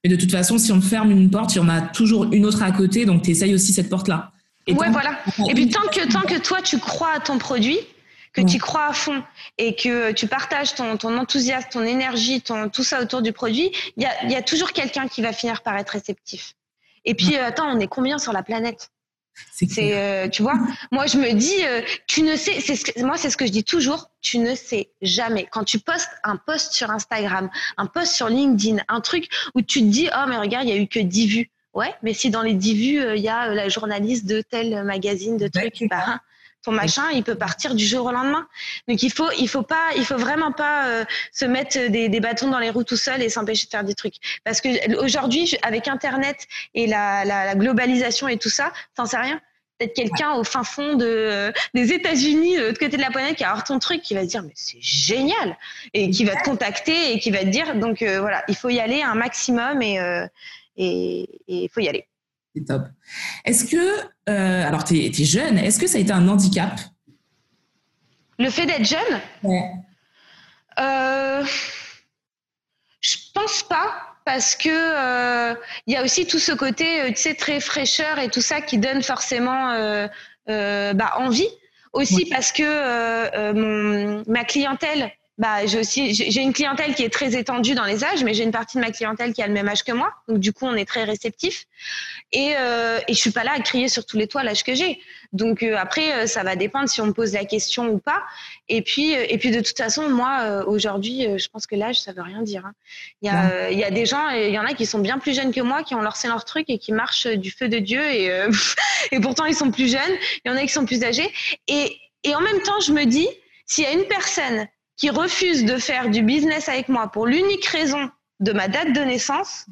Et de toute façon, si on ferme une porte, il y en a toujours une autre à côté, donc tu essayes aussi cette porte-là. Et ouais, voilà. Et puis tant que tant que toi tu crois à ton produit, que tu crois à fond et que tu partages ton, ton enthousiasme, ton énergie, ton, tout ça autour du produit, il y a, y a toujours quelqu'un qui va finir par être réceptif. Et puis, attends, on est combien sur la planète? C'est, euh, tu vois, moi je me dis, euh, tu ne sais, c'est ce moi c'est ce que je dis toujours, tu ne sais jamais. Quand tu postes un post sur Instagram, un post sur LinkedIn, un truc où tu te dis, oh mais regarde, il y a eu que 10 vues. Ouais, mais si dans les 10 vues, euh, il y a la journaliste de tel magazine, de truc, bah, ton machin, il peut partir du jour au lendemain. Donc il faut, il faut pas, il faut vraiment pas se mettre des, des, bâtons dans les roues tout seul et s'empêcher de faire des trucs. Parce que aujourd'hui, avec Internet et la, la, la globalisation et tout ça, t'en sais rien peut-être quelqu'un au fin fond de, des États-Unis, de l'autre côté de la planète, qui a avoir ton truc, qui va se dire mais c'est génial et qui va te contacter et qui va te dire donc euh, voilà, il faut y aller un maximum et euh, et il faut y aller. C'est top. Est-ce que euh, alors tu es, jeune, est-ce que ça a été un handicap? Le fait d'être jeune? Ouais. je pense pas parce que euh, il y a aussi tout ce côté, euh, tu sais, très fraîcheur et tout ça qui donne forcément euh, bah, envie. Aussi parce que mon, ma clientèle bah, j'ai aussi j'ai une clientèle qui est très étendue dans les âges, mais j'ai une partie de ma clientèle qui a le même âge que moi, donc du coup on est très réceptif. Et euh, et je suis pas là à crier sur tous les toits l'âge que j'ai. Donc euh, après euh, ça va dépendre si on me pose la question ou pas. Et puis euh, et puis de toute façon moi aujourd'hui je pense que l'âge ça veut rien dire. Hein. Il y a il y a des gens il y en a qui sont bien plus jeunes que moi qui ont lancé leur truc et qui marchent du feu de dieu et <laughs> et pourtant ils sont plus jeunes. Il y en a qui sont plus âgés et et en même temps je me dis s'il y a une personne qui refuse de faire du business avec moi pour l'unique raison de ma date de naissance,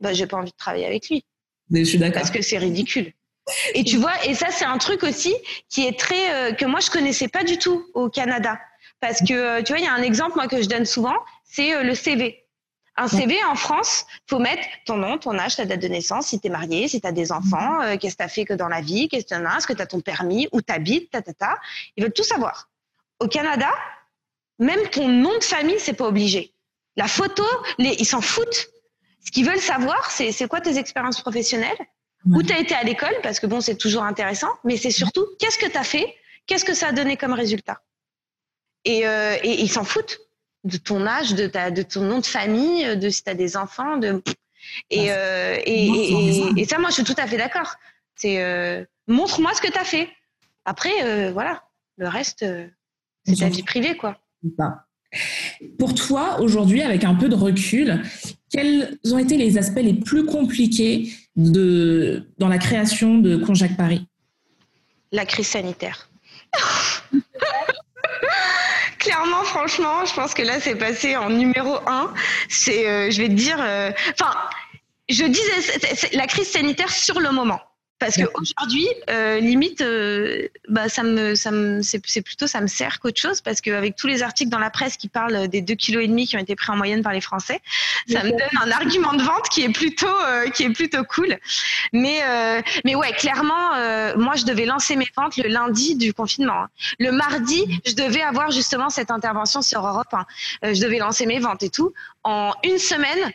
bah, j'ai pas envie de travailler avec lui. Mais je suis d'accord. Parce que c'est ridicule. Et tu vois, et ça c'est un truc aussi qui est très euh, que moi je connaissais pas du tout au Canada, parce que euh, tu vois, il y a un exemple moi que je donne souvent, c'est euh, le CV. Un CV en France, faut mettre ton nom, ton âge, ta date de naissance, si tu es marié, si tu as des enfants, qu'est-ce que tu as fait que dans la vie, qu'est-ce que tu as, est-ce que tu as ton permis, où tu habites, ta, ta, ta. Ils veulent tout savoir. Au Canada, même ton nom de famille, c'est pas obligé. La photo, les, ils s'en foutent. Ce qu'ils veulent savoir, c'est c'est quoi tes expériences professionnelles, où tu as été à l'école, parce que bon, c'est toujours intéressant, mais c'est surtout qu'est-ce que tu as fait, qu'est-ce que ça a donné comme résultat? Et, euh, et, ils s'en foutent de ton âge, de, ta, de ton nom de famille, de si tu as des enfants. De... Et, euh, et, et, ça, moi, je suis tout à fait d'accord. C'est euh, montre-moi ce que tu as fait. Après, voilà, le reste, c'est ta vie privée, quoi. Pour toi, aujourd'hui, avec un peu de recul, quels ont été les aspects les plus compliqués de, dans la création de Conjac Paris? La crise sanitaire. <laughs> Clairement, franchement, je pense que là, c'est passé en numéro un. C'est, euh, je vais te dire, euh, enfin, je disais la crise sanitaire sur le moment. Parce qu'aujourd'hui, euh, limite, euh, bah, ça me, ça me, c'est plutôt ça me sert qu'autre chose parce qu'avec tous les articles dans la presse qui parlent des deux kilos et demi qui ont été pris en moyenne par les Français, ça me donne un argument de vente qui est plutôt, euh, qui est plutôt cool. Mais, euh, mais ouais, clairement, euh, moi, je devais lancer mes ventes le lundi du confinement. Hein. Le mardi, je devais avoir justement cette intervention sur Europe 1. je devais lancer mes ventes et tout. En une semaine,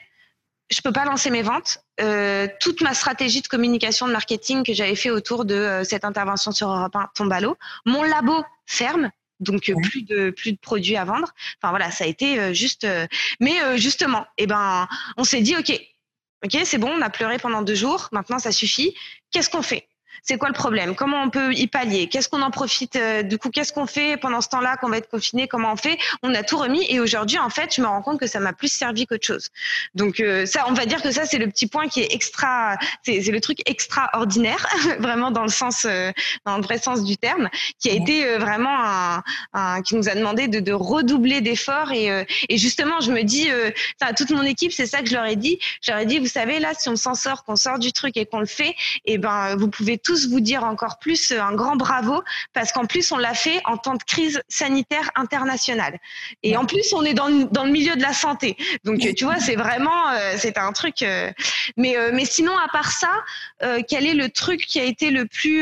je peux pas lancer mes ventes. Euh, toute ma stratégie de communication, de marketing que j'avais fait autour de euh, cette intervention sur Europe 1 tombe à l'eau. Mon labo ferme, donc euh, plus de plus de produits à vendre. Enfin voilà, ça a été euh, juste. mais justement, eh ben, on s'est dit ok, ok, c'est bon, on a pleuré pendant deux jours. Maintenant, ça suffit. Qu'est-ce qu'on fait? C'est quoi le problème? Comment on peut y pallier? Qu'est-ce qu'on en profite euh, Du coup, qu'est-ce qu'on fait pendant ce temps-là qu'on va être confiné? Comment on fait? On a tout remis et aujourd'hui, en fait, je me rends compte que ça m'a plus servi qu'autre chose. Donc euh, ça, on va dire que ça, c'est le petit point qui est extra, c'est le truc extraordinaire, <laughs> vraiment dans le sens, euh, dans le vrai sens du terme, qui a été vraiment un, un, qui nous a demandé de, de redoubler d'efforts et, et, justement, je me dis, à toute mon équipe, c'est ça que je leur ai dit. Je leur ai dit, vous savez, là, si on s'en sort, qu'on sort du truc et qu'on le fait, et eh ben, vous pouvez tous vous dire encore plus euh, un grand bravo parce qu'en plus on l'a fait en temps de crise sanitaire internationale. Et en plus on est dans, dans le milieu de la santé. Donc tu vois c'est vraiment euh, c'est un truc euh, mais mais sinon à part ça quel est le truc qui a été le plus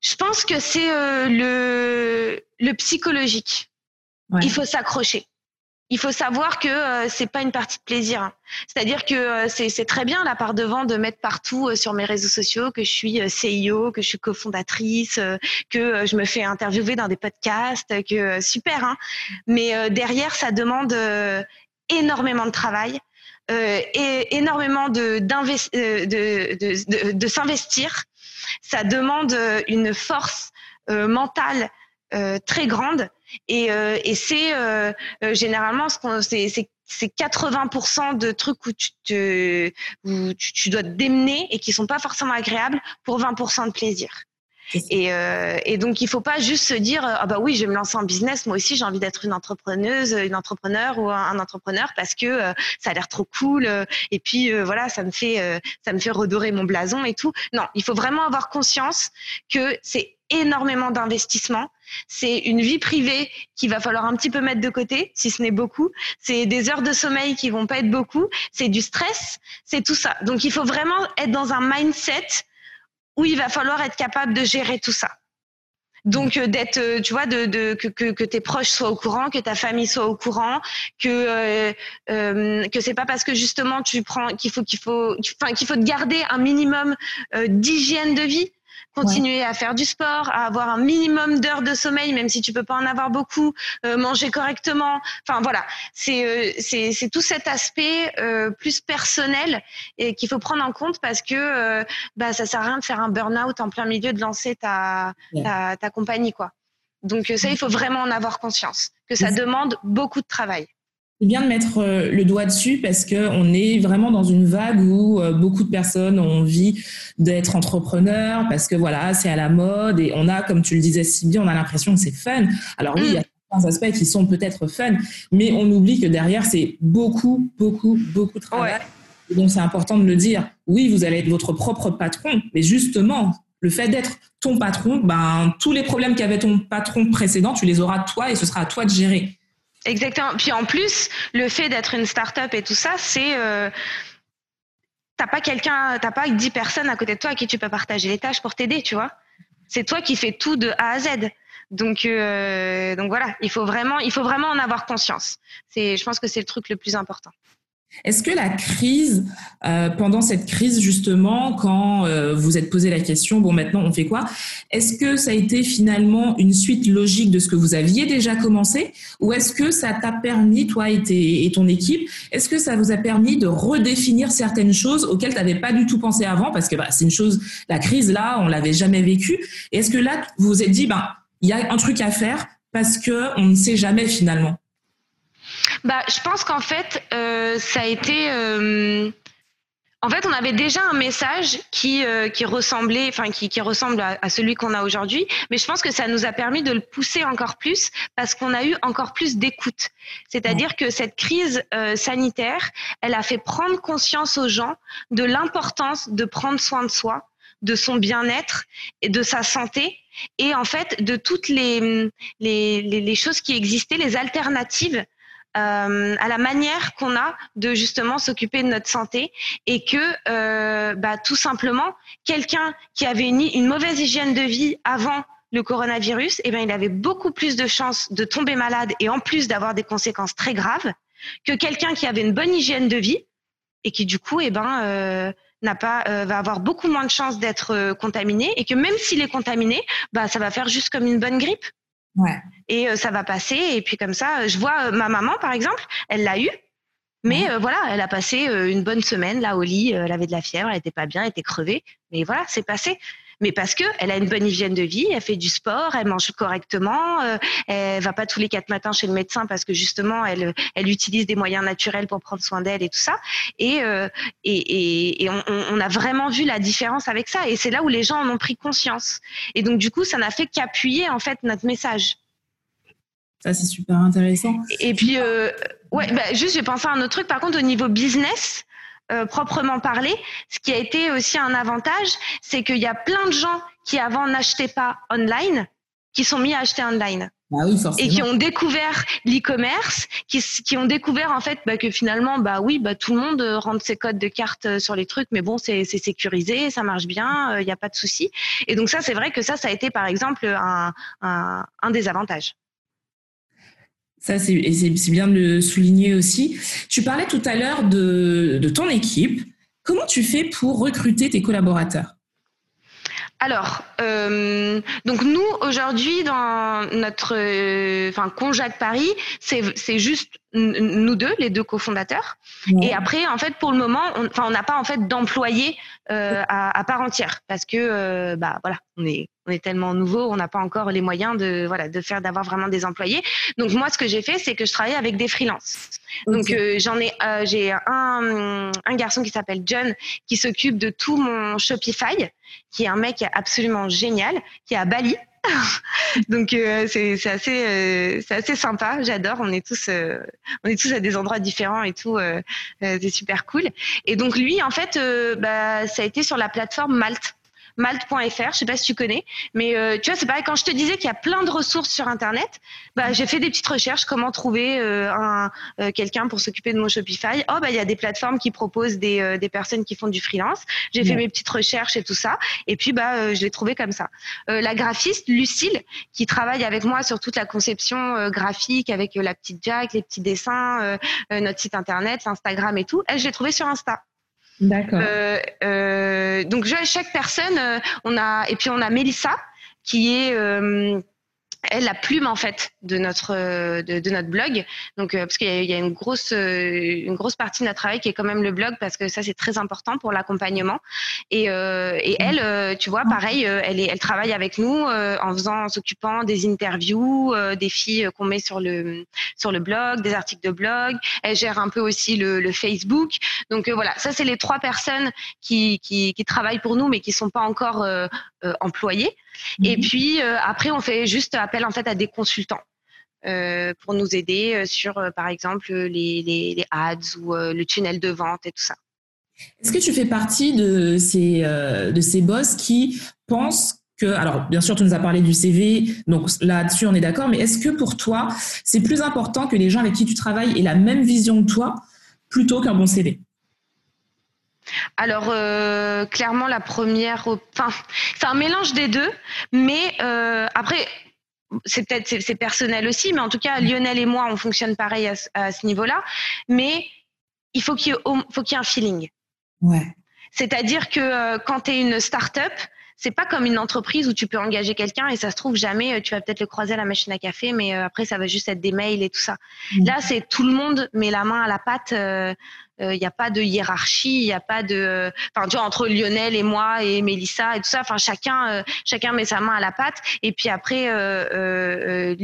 je pense que c'est le le psychologique. Il faut s'accrocher il faut savoir que euh, c'est pas une partie de plaisir. Hein. C'est-à-dire que euh, c'est très bien la part de vent de mettre partout euh, sur mes réseaux sociaux que je suis CEO, que je suis cofondatrice, que je me fais interviewer dans des podcasts, que super. Hein. Mais derrière, ça demande énormément de travail. et énormément de, de, de s'investir. Ça demande une force mentale très grande et, et c'est généralement ce qu'on c'est c'est 80% de trucs où tu te, où tu, tu, dois te démener et qui sont pas forcément agréables pour 20% de plaisir. Et, euh, et, donc il faut pas juste se dire ah bah oui je vais me lancer en business moi aussi j'ai envie d'être une entrepreneuse une entrepreneur ou un, entrepreneur parce que euh, ça a l'air trop cool euh, et puis euh, voilà ça me fait ça me fait redorer mon blason et tout non il faut vraiment avoir conscience que c'est énormément d'investissement. C'est une vie privée qu'il va falloir un petit peu mettre de côté, si ce n'est beaucoup. C'est des heures de sommeil qui vont pas être beaucoup. C'est du stress. C'est tout ça. Donc, il faut vraiment être dans un mindset où il va falloir être capable de gérer tout ça. Donc euh, d'être, euh, tu vois, de, que, tes proches soient au courant, que ta famille soit au courant, que euh, euh que c'est pas parce que justement tu prends qu'il faut qu'il faut, enfin qu'il faut te garder un minimum d'hygiène de vie continuer à faire du sport, à avoir un minimum d'heures de sommeil, même si tu peux pas en avoir beaucoup, euh, manger correctement. Enfin voilà, c'est euh, c'est c'est tout cet aspect euh, plus personnel et qu'il faut prendre en compte parce que euh, bah ça sert à rien de faire un burn-out en plein milieu de lancer ta ta, ta compagnie quoi. Donc ça, il faut vraiment en avoir conscience que ça demande beaucoup de travail. C'est bien de mettre euh, le doigt dessus parce que on est vraiment dans une vague où euh, beaucoup de personnes ont envie d'être entrepreneurs parce que voilà, c'est à la mode et on a, comme tu le disais si bien, on a l'impression que c'est fun. Alors oui, il y a certains aspects qui sont peut-être fun, mais on oublie que derrière, c'est beaucoup, beaucoup, beaucoup de travail. donc, c'est important de le dire. Oui, vous allez être votre propre patron, mais justement, le fait d'être ton patron, ben, tous les problèmes qu'avait ton patron précédent, tu les auras toi et ce sera à toi de gérer. Exactement. Puis en plus, le fait d'être une start-up et tout ça, c'est euh, t'as pas quelqu'un, t'as pas dix personnes à côté de toi à qui tu peux partager les tâches pour t'aider, tu vois. C'est toi qui fais tout de A à Z. Donc, euh, donc voilà, il faut vraiment, il faut vraiment en avoir conscience. C'est, je pense que c'est le truc le plus important. Est-ce que la crise, euh, pendant cette crise justement, quand euh, vous êtes posé la question, bon maintenant on fait quoi? Est-ce que ça a été finalement une suite logique de ce que vous aviez déjà commencé? Ou est-ce que ça t'a permis, toi et, ton équipe, est-ce que ça vous a permis de redéfinir certaines choses auxquelles tu n'avais pas du tout pensé avant? Parce que bah, c'est une chose, la crise là, on l'avait jamais vécue. Est-ce que là, vous vous êtes dit, ben, il y a un truc à faire parce que on ne sait jamais finalement? Bah, je pense qu'en fait, euh, ça a été. Euh, en fait, on avait déjà un message qui euh, qui ressemblait, enfin qui, qui ressemble à, celui qu'on a aujourd'hui, mais je pense que ça nous a permis de le pousser encore plus parce qu'on a eu encore plus d'écoute. C'est-à-dire que cette crise euh, sanitaire, elle a fait prendre conscience aux gens de l'importance de prendre soin de soi, de son bien-être et de sa santé, et en fait de toutes les, les, les choses qui existaient, les alternatives euh, à la manière qu'on a de justement s'occuper de notre santé et que euh, bah, tout simplement quelqu'un qui avait une, une, mauvaise hygiène de vie avant le coronavirus, eh bien, il avait beaucoup plus de chances de tomber malade et en plus d'avoir des conséquences très graves que quelqu'un qui avait une bonne hygiène de vie et qui du coup, eh ben, euh, n'a pas va avoir beaucoup moins de chances d'être contaminé et que même s'il est contaminé, bah ça va faire juste comme une bonne grippe. Et euh, ça va passer. Et puis comme ça, je vois euh, ma maman, par exemple, elle l'a eu. Mais euh, voilà, elle a passé une bonne semaine là au lit. elle avait de la fièvre, elle était pas bien, elle était crevée. Mais voilà, c'est passé mais parce que elle a une bonne hygiène de vie, elle fait du sport, elle mange correctement, euh, elle va pas tous les quatre matins chez le médecin parce que justement elle elle utilise des moyens naturels pour prendre soin d'elle et tout ça. Et euh, et, et, et on, on, a vraiment vu la différence avec ça. Et c'est là où les gens en ont pris conscience. Et donc du coup, ça n'a fait qu'appuyer en fait notre message. Ça c'est super intéressant. Et puis euh, ouais, bah, juste j'ai pensé à un autre truc. Par contre, au niveau business, euh, proprement parler, ce qui a été aussi un avantage, c'est qu'il y a plein de gens qui avant n'achetaient pas online, qui sont mis à acheter online. Bah oui, et qui ont découvert l'e-commerce, qui, qui, ont découvert en fait bah, que finalement, bah oui, bah, tout le monde rentre ses codes de carte euh, sur les trucs, mais bon, c'est sécurisé, ça marche bien, il euh, n'y a pas de souci. Et donc ça, c'est vrai que ça, ça a été par exemple un, un, un des avantages. Ça, c'est bien de le souligner aussi. Tu parlais tout à l'heure de, de, ton équipe. Comment tu fais pour recruter tes collaborateurs? Alors, euh, donc nous aujourd'hui dans notre, euh, enfin Conjac Paris, c'est juste nous deux, les deux cofondateurs. Et après, en fait, pour le moment, on, on n'a pas en fait d'employés euh, à, à, part entière parce que euh, bah voilà, on est on est tellement nouveau, on n'a pas encore les moyens de voilà de faire d'avoir vraiment des employés. Donc moi, ce que j'ai fait, c'est que je travaille avec des freelances. Donc euh, j'en ai j'ai un un garçon qui s'appelle John qui s'occupe de tout mon Shopify, qui est un mec absolument génial, qui est à Bali <laughs> Donc euh, c'est assez euh, c'est assez sympa. J'adore. On est tous euh, on est tous à des endroits différents et tout. c'est super cool. Et donc lui en fait bah, ça a été sur la plateforme Malte malte.fr, je sais pas si tu connais, mais euh, tu vois, c'est pareil, quand je te disais qu'il y a plein de ressources sur Internet, bah, j'ai fait des petites recherches, comment trouver euh, un, euh, quelqu'un pour s'occuper de mon Shopify. Oh, bah, il y a des plateformes qui proposent des, des personnes qui font du freelance. J'ai fait mes petites recherches et tout ça, et puis bah, je l'ai trouvé comme ça. la graphiste, Lucille, qui travaille avec moi sur toute la conception graphique, avec la petite Jack, les petits dessins, notre site Internet, Instagram et tout, elle, je l'ai trouvée sur Insta. D'accord. Euh, euh, donc chaque personne, euh, on a et puis on a Mélissa qui est elle la plume en fait de notre de, de notre blog. Donc parce qu'il y, y, a une grosse une grosse partie de notre travail qui est quand même le blog parce que ça c'est très important pour l'accompagnement. Et, euh, et elle tu vois pareil elle est elle travaille avec nous en faisant en s'occupant des interviews des filles qu'on met sur le sur le blog des articles de blog. Elle gère un peu aussi le, le Facebook. Donc voilà ça c'est les trois personnes qui, qui, qui travaillent pour nous mais qui sont pas encore employées et mhm. puis euh, après, on fait juste appel en fait à des consultants. Euh, pour nous aider euh, sur, par exemple, les, les, ads ou le tunnel de vente et tout ça. Est-ce que tu fais partie de ces, de ces boss qui pensent que, alors bien sûr, tu nous as parlé du CV, donc là-dessus on est d'accord, mais est-ce que pour toi, c'est plus important que les gens avec qui tu travailles aient la même vision que toi plutôt qu'un bon CV alors euh, clairement la première, enfin c'est un mélange des deux, mais euh, après c'est peut-être c'est personnel aussi, mais en tout cas Lionel et moi on fonctionne pareil à, ce niveau-là, mais il faut qu'il y, ait un feeling. Ouais. C'est-à-dire que euh, quand tu es une start-up, c'est pas comme une entreprise où tu peux engager quelqu'un et ça se trouve jamais tu vas peut-être le croiser à la machine à café mais après ça va juste être des mails et tout ça. Mmh. Là c'est tout le monde met la main à la pâte il euh, n'y a pas de hiérarchie, il n'y a pas de, enfin tu vois entre Lionel et moi et Mélissa et tout ça, enfin chacun euh, chacun met sa main à la pâte. Et puis après euh,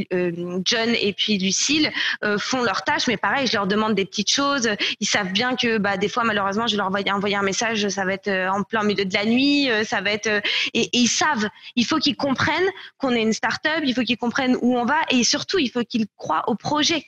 John et puis Lucille font leurs tâches, mais pareil je leur demande des petites choses, ils savent bien que bah des fois malheureusement je leur envoie envoyer un message, ça va être en plein milieu de la nuit, ça va être et, et ils savent, il faut qu'ils comprennent qu'on est une start-up, il faut qu'ils comprennent où on va et surtout il faut qu'ils croient au projet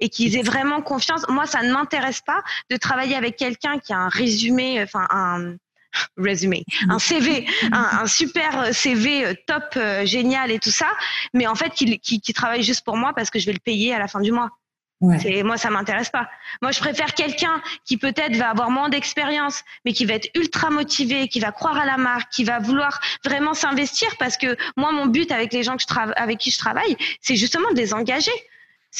et qu'ils aient vraiment confiance. Moi, ça ne m'intéresse pas de travailler avec quelqu'un qui a un résumé, enfin un <laughs> résumé, un CV, <laughs> un, super CV euh, top, euh, génial et tout ça, mais en fait qui, qui, travaille juste pour moi parce que je vais le payer à la fin du mois. Ouais. Moi, ça m'intéresse pas. Moi, je préfère quelqu'un qui peut-être va avoir moins d'expérience, mais qui va être ultra motivé, qui va croire à la marque, qui va vouloir vraiment s'investir, parce que moi, mon but avec les gens que je avec qui je travaille, c'est justement de les engager.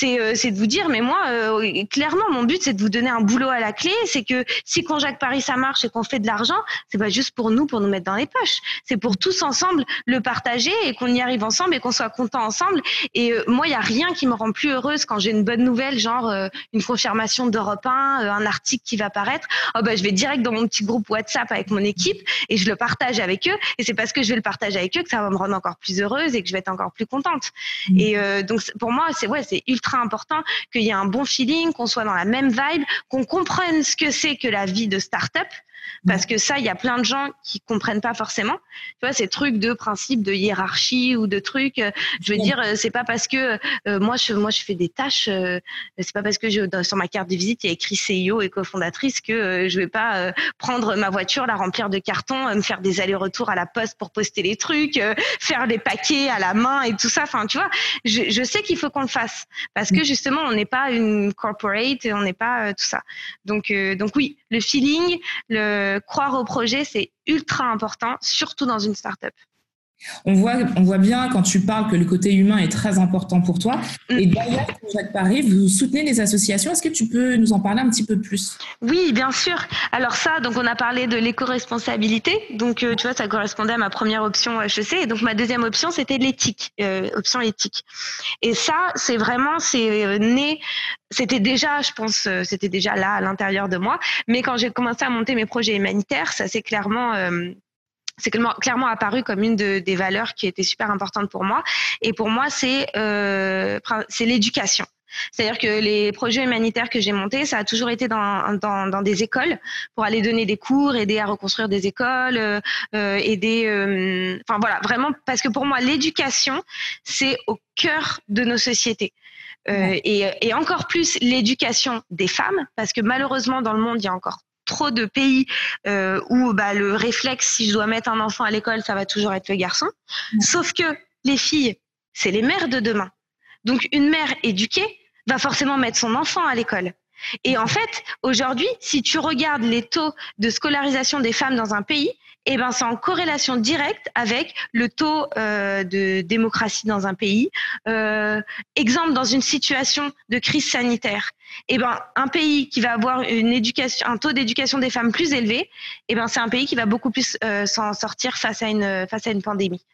Euh, c'est de vous dire, mais moi, euh, clairement, mon but, c'est de vous donner un boulot à la clé. C'est que si quand Jacques Paris ça marche et qu'on fait de l'argent, c'est pas juste pour nous, pour nous mettre dans les poches. C'est pour tous ensemble le partager et qu'on y arrive ensemble et qu'on soit content ensemble. Et euh, moi, il y a rien qui me rend plus heureuse quand j'ai une bonne nouvelle, genre une confirmation d'Europe 1, un article qui va paraître. Oh bah, je vais direct dans mon petit groupe WhatsApp avec mon équipe et je le partage avec eux. Et c'est parce que je vais le partager avec eux que ça va me rendre encore plus heureuse et que je vais être encore plus contente. Mmh. Et donc pour moi, c'est ouais, c'est ultra important qu'il y ait un bon feeling, qu'on soit dans la même vibe, qu'on comprenne ce que c'est que la vie de start-up parce que ça, il y a plein de gens qui comprennent pas forcément. Tu vois, ces trucs de principe de hiérarchie ou de trucs. Euh, je veux dire, euh, c'est pas parce que euh, moi, je, moi, je fais des tâches. c'est pas parce que je, sur ma carte de visite, il y a écrit CEO et cofondatrice que je vais pas prendre ma voiture, la remplir de cartons, me faire des allers-retours à la poste pour poster les trucs, faire des paquets à la main et tout ça. Enfin, tu vois, je, je sais qu'il faut qu'on le fasse parce que justement, on n'est pas une corporate, et on n'est pas tout ça. Donc, donc oui, le feeling, le croire au projet, c'est ultra important, surtout dans une startup. On voit, on voit bien quand tu parles que le côté humain est très important pour toi. Mm. Et d'ailleurs, Jacques Paris, vous soutenez les associations. Est-ce que tu peux nous en parler un petit peu plus? Oui, bien sûr. Alors ça, donc on a parlé de l'éco-responsabilité. Donc euh, tu vois, ça correspondait à ma première option HEC. Et donc ma deuxième option, c'était l'éthique, euh, option éthique. Et ça, c'est vraiment, c'est euh, né. C'était déjà, je pense, c'était déjà là à l'intérieur de moi. Mais quand j'ai commencé à monter mes projets humanitaires, ça s'est clairement c'est clairement apparu comme une des valeurs qui était super importante pour moi. Et pour moi, c'est euh, c'est l'éducation. C'est-à-dire que les projets humanitaires que j'ai montés, ça a toujours été dans, dans, dans, des écoles pour aller donner des cours, aider à reconstruire des écoles, euh, euh aider. Euh, enfin voilà, vraiment parce que pour moi, l'éducation, c'est au cœur de nos sociétés. Euh, et, et, encore plus l'éducation des femmes, parce que malheureusement dans le monde, il y a encore trop de pays euh, où bah, le réflexe, si je dois mettre un enfant à l'école, ça va toujours être le garçon. Sauf que les filles, c'est les mères de demain. Donc une mère éduquée va forcément mettre son enfant à l'école. Et en fait, aujourd'hui, si tu regardes les taux de scolarisation des femmes dans un pays, eh ben, c'est en corrélation directe avec le taux euh, de démocratie dans un pays. Euh, exemple, dans une situation de crise sanitaire, eh ben, un pays qui va avoir une éducation, un taux d'éducation des femmes plus élevé, eh ben, c'est un pays qui va beaucoup plus euh, s'en sortir face à une face à une pandémie.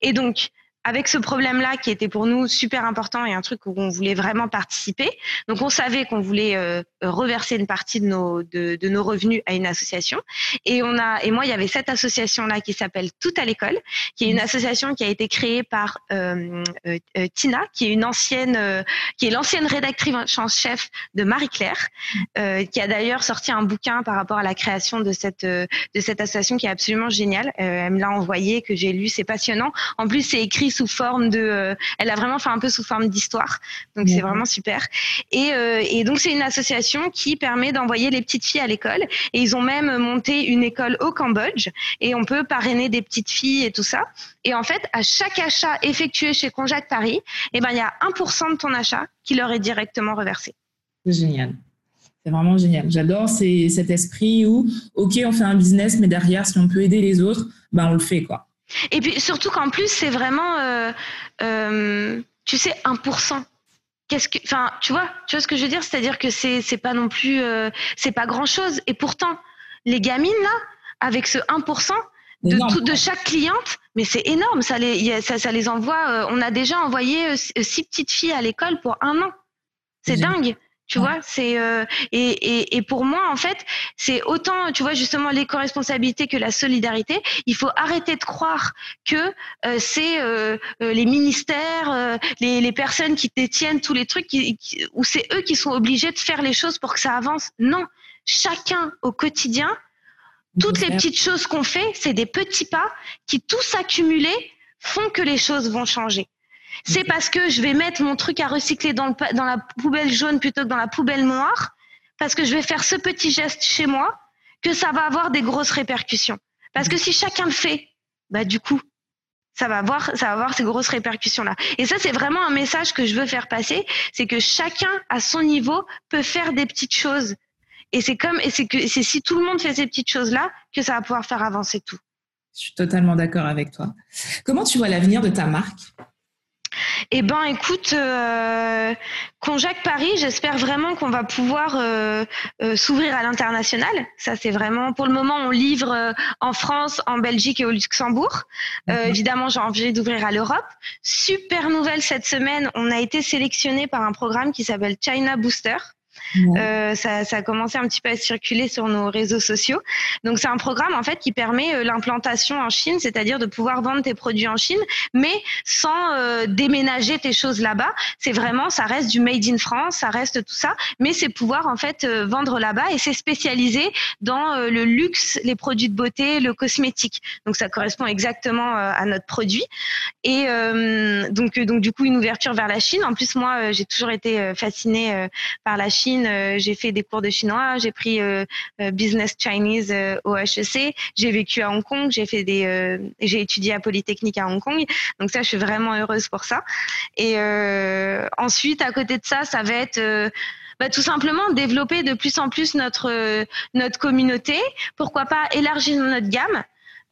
Et donc, avec ce problème-là qui était pour nous super important et un truc où on voulait vraiment participer. Donc on savait qu'on voulait euh, reverser une partie de nos de, de, nos revenus à une association et on a et moi il y avait cette association là qui s'appelle Tout à l'école, qui est une association qui a été créée par euh, euh, Tina, qui est une ancienne qui est l'ancienne rédactrice en chef de Marie Claire, qui a d'ailleurs sorti un bouquin par rapport à la création de cette de cette association qui est absolument géniale. elle me l'a envoyé que j'ai lu, c'est passionnant. En plus c'est écrit sous forme de, euh, elle a vraiment fait un peu sous forme d'histoire, donc c'est vraiment super. Et, euh, et donc c'est une association qui permet d'envoyer les petites filles à l'école. Et ils ont même monté une école au Cambodge et on peut parrainer des petites filles et tout ça. Et en fait, à chaque achat effectué chez Conjac Paris, eh ben il y a 1% de ton achat qui leur est directement reversé. Génial. C'est vraiment génial. J'adore cet esprit où, OK, on fait un business, mais derrière, si on peut aider les autres, ben on le fait, quoi. Et puis surtout qu'en plus, c'est vraiment, euh, euh, tu sais, 1%. Qu'est-ce que, enfin, tu vois, tu vois ce que je veux dire, c'est-à-dire que c'est c'est pas non plus, euh, c'est pas grand-chose. Et pourtant, les gamines là, avec ce 1% de, de chaque cliente, mais c'est énorme. Ça les, ça, ça les envoie. on a déjà envoyé six petites filles à l'école pour un an. C'est dingue. Tu vois, c'est euh, et, et, et, pour moi en fait, c'est autant tu vois justement l'éco-responsabilité que la solidarité. Il faut arrêter de croire que euh, c'est euh, les ministères, les, les, personnes qui détiennent tous les trucs, qui, ou c'est eux qui sont obligés de faire les choses pour que ça avance. Non, chacun au quotidien, toutes les petites choses qu'on fait, c'est des petits pas qui tous accumulés font que les choses vont changer. C'est parce que je vais mettre mon truc à recycler dans, le, dans la poubelle jaune plutôt que dans la poubelle noire, parce que je vais faire ce petit geste chez moi, que ça va avoir des grosses répercussions. Parce que si chacun le fait, bah du coup, ça va avoir, ça va avoir ces grosses répercussions là. Et ça, c'est vraiment un message que je veux faire passer, c'est que chacun à son niveau peut faire des petites choses. Et c'est comme, et c'est que c'est si tout le monde fait ces petites choses là que ça va pouvoir faire avancer tout. Je suis totalement d'accord avec toi. Comment tu vois l'avenir de ta marque? Eh ben, écoute, euh, Conjac Paris, j'espère vraiment qu'on va pouvoir euh, euh, s'ouvrir à l'international. Ça, c'est vraiment, pour le moment, on livre euh, en France, en Belgique et au Luxembourg. Euh, mhm. Évidemment, j'ai envie d'ouvrir à l'Europe. Super nouvelle cette semaine, on a été sélectionné par un programme qui s'appelle China Booster. Euh, ça, a commencé un petit peu à circuler sur nos réseaux sociaux. Donc c'est un programme en fait qui permet euh, l'implantation en Chine, c'est-à-dire de pouvoir vendre tes produits en Chine, mais sans euh, déménager tes choses là-bas. C'est vraiment, ça reste du made in France, ça reste tout ça, mais c'est pouvoir en fait vendre là-bas et c'est spécialisé dans le luxe, les produits de beauté, le cosmétique. Donc ça correspond exactement à notre produit. Et donc donc du coup une ouverture vers la Chine. En plus moi j'ai toujours été fascinée par la Chine euh, j'ai fait des cours de chinois, j'ai pris euh, euh, business Chinese au HEC, j'ai vécu à Hong Kong, j'ai fait des, j'ai étudié à Polytechnique à Hong Kong. Donc ça, je suis vraiment heureuse pour ça. Et ensuite, à côté de ça, ça va être bah, tout simplement développer de plus en plus notre notre communauté. Pourquoi pas élargir notre gamme.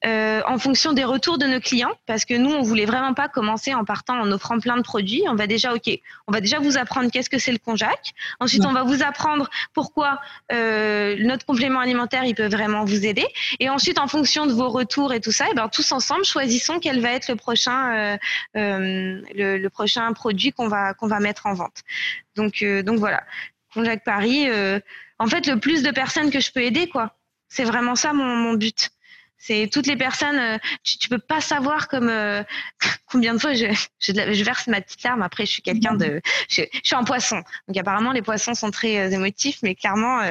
Euh, en fonction des retours de nos clients, parce que nous, on voulait vraiment pas commencer en partant en offrant plein de produits. On va déjà, ok, on va déjà vous apprendre qu'est-ce que c'est le konjac. Ensuite, on va vous apprendre pourquoi euh, notre complément alimentaire, il peut vraiment vous aider. Et ensuite, en fonction de vos retours et tout ça, et eh ben, tous ensemble, choisissons quel va être le prochain, euh, euh le, le, prochain produit qu'on va qu'on va mettre en vente. Donc, euh, donc voilà, konjac Paris. en fait, le plus de personnes que je peux aider, quoi. C'est vraiment ça mon, mon but. C'est toutes les personnes. Euh, tu, tu peux pas savoir comme euh, <laughs> combien de fois je, je, je, verse ma petite larme. Après, je suis quelqu'un de. Je, je, suis un poisson. Donc apparemment, les poissons sont très euh, émotifs, mais clairement,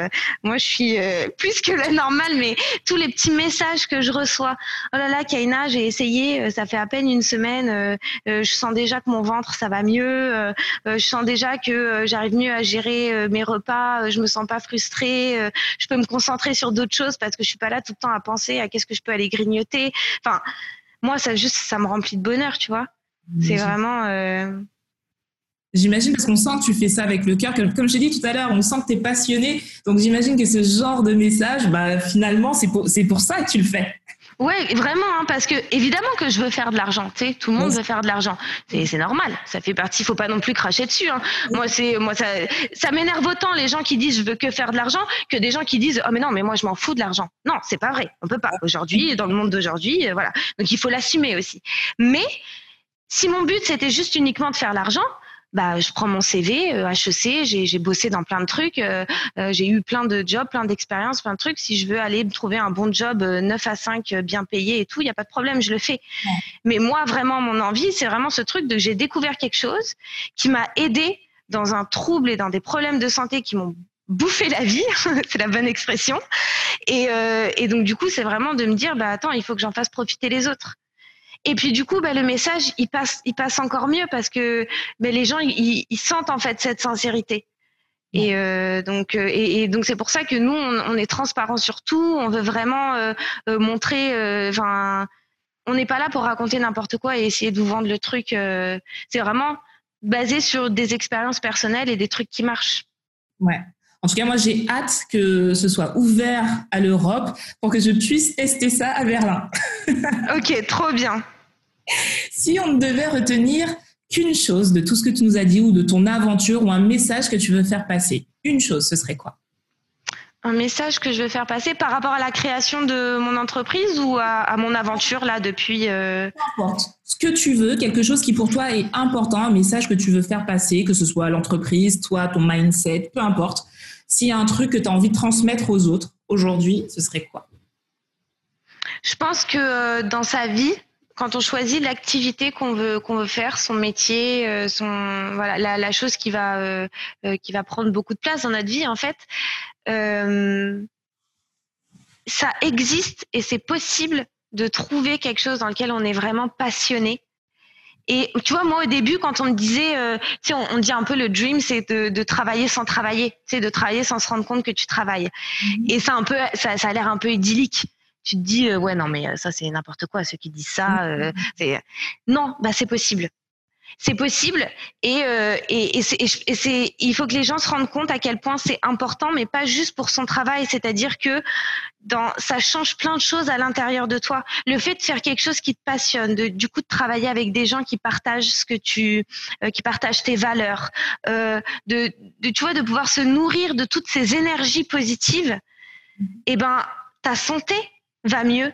moi, je suis <laughs> plus que la normale. Mais tous les petits messages que je reçois. Oh là là, Kaina, j'ai essayé. ça fait à peine une semaine. je sens déjà que mon ventre, ça va mieux. je sens déjà que j'arrive mieux à gérer mes repas. je me sens pas frustrée. je peux me concentrer sur d'autres choses parce que je suis pas là tout le temps à penser à qu'est-ce que je peux aller grignoter. Enfin, moi, ça juste, ça me remplit de bonheur, tu vois. C'est vraiment. Euh, j'imagine parce qu'on sent que tu fais ça avec le cœur. Comme je t'ai dit tout à l'heure, on sent que tu es passionné. Donc j'imagine que ce genre de message, bah, finalement, c'est pour, pour ça que tu le fais. Ouais, vraiment, hein, parce que évidemment que je veux faire de l'argent. Tu sais, tout le monde veut faire de l'argent. C'est normal. Ça fait partie. Faut pas non plus cracher dessus. Hein. Moi, c'est moi ça ça m'énerve autant les gens qui disent je veux que faire de l'argent que des gens qui disent oh mais non mais moi je m'en fous de l'argent. Non, c'est pas vrai. On peut pas. Aujourd'hui, dans le monde d'aujourd'hui, euh, voilà. Donc il faut l'assumer aussi. Mais si mon but c'était juste uniquement de faire l'argent, bah, je prends mon CV, euh, HEC, j'ai bossé dans plein de trucs, euh, euh, j'ai eu plein de jobs, plein d'expériences, plein de trucs. Si je veux aller trouver un bon job 9 à 5, bien payé et tout, il n'y a pas de problème, je le fais. Mais moi, vraiment, mon envie, c'est vraiment ce truc de j'ai découvert quelque chose qui m'a aidé dans un trouble et dans des problèmes de santé qui m'ont bouffé la vie, <laughs> c'est la bonne expression. Et, et donc du coup, c'est vraiment de me dire, bah attends, il faut que j'en fasse profiter les autres. Et puis du coup, bah, le message, il passe, il passe encore mieux parce que bah, les gens, ils, ils, sentent en fait cette sincérité. Et euh, donc, euh, et, et, donc c'est pour ça que nous, on, on est transparent sur tout. On veut vraiment euh, euh montrer. Enfin, on n'est pas là pour raconter n'importe quoi et essayer de vous vendre le truc. c'est vraiment basé sur des expériences personnelles et des trucs qui marchent. Ouais. En tout cas, moi, j'ai hâte que ce soit ouvert à l'Europe pour que je puisse tester ça à Berlin. <laughs> ok, trop bien. Si on ne devait retenir qu'une chose de tout ce que tu nous as dit ou de ton aventure ou un message que tu veux faire passer, une chose, ce serait quoi? Un message que je veux faire passer par rapport à la création de mon entreprise ou à, mon aventure là depuis euh... Peu importe. Ce que tu veux, quelque chose qui pour toi est important, un message que tu veux faire passer, que ce soit l'entreprise, toi, ton mindset, peu importe. S'il y a un truc que tu as envie de transmettre aux autres aujourd'hui, ce serait quoi? Je pense que euh, dans sa vie, quand on choisit l'activité qu'on veut qu'on veut faire, son métier, euh, son voilà la, la chose qui va euh, euh, qui va prendre beaucoup de place dans notre vie en fait, euh, ça existe et c'est possible de trouver quelque chose dans lequel on est vraiment passionné. Et tu vois, moi au début, quand on me disait, euh, tu sais, on, on, dit un peu le dream, c'est de, de, travailler sans travailler, tu sais, de travailler sans se rendre compte que tu travailles. Mmh. Et ça un peu, ça, ça a l'air un peu idyllique tu te dis euh, ouais non mais euh, ça c'est n'importe quoi ceux qui disent ça euh, c'est non bah c'est possible. C'est possible et euh, et, et c'est il faut que les gens se rendent compte à quel point c'est important mais pas juste pour son travail. C'est-à-dire que dans ça change plein de choses à l'intérieur de toi. Le fait de faire quelque chose qui te passionne de, du coup de travailler avec des gens qui partagent ce que tu euh, qui partagent tes valeurs euh, de, de tu vois de pouvoir se nourrir de toutes ces énergies positives et eh ben ta santé va mieux,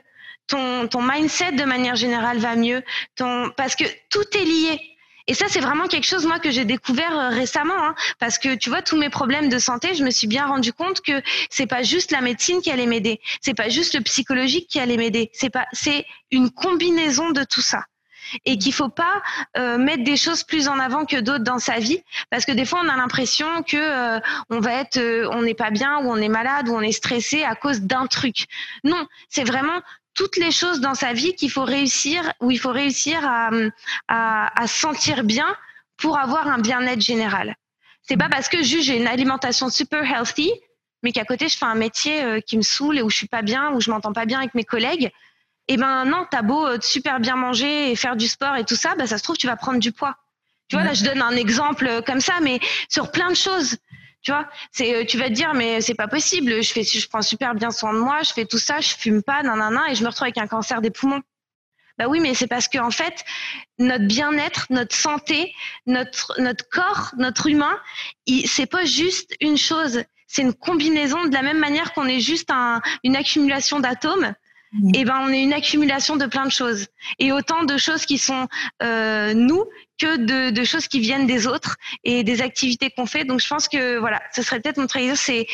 ton, ton mindset de manière générale va mieux, ton, parce que tout est lié. Et ça, c'est vraiment quelque chose, moi, que j'ai découvert euh, récemment, hein, parce que tu vois, tous mes problèmes de santé, je me suis bien rendu compte que c'est pas juste la médecine qui allait m'aider, c'est pas juste le psychologique qui allait m'aider, c'est pas, c'est une combinaison de tout ça et qu'il faut pas euh, mettre des choses plus en avant que d'autres dans sa vie parce que des fois on a l'impression que euh, on va être euh, on n'est pas bien ou on est malade ou on est stressé à cause d'un truc. Non, c'est vraiment toutes les choses dans sa vie qu'il faut réussir où il faut réussir à, sentir bien pour avoir un bien-être général. C'est pas parce que j'ai une alimentation super healthy mais qu'à côté je fais un métier qui me saoule et où je suis pas bien, où je m'entends pas bien avec mes collègues, eh ben non, t'as beau euh, super bien manger et faire du sport et tout ça, bah ça se trouve tu vas prendre du poids. Tu vois, là je donne un exemple euh, comme ça, mais sur plein de choses. Tu vois, c'est tu vas te dire mais c'est pas possible. Je fais, je prends super bien soin de moi, je fais tout ça, je fume pas, nanana, et je me retrouve avec un cancer des poumons. Bah oui, mais c'est parce que en fait, notre bien-être, notre santé, notre notre corps, notre humain, c'est pas juste une chose. C'est une combinaison de la même manière qu'on est juste un, une accumulation d'atomes. Mmh. Et eh ben on est une accumulation de plein de choses et autant de choses qui sont euh, nous que de, de, choses qui viennent des autres et des activités qu'on fait. Donc je pense que voilà, ce serait peut-être mon trahison, c'est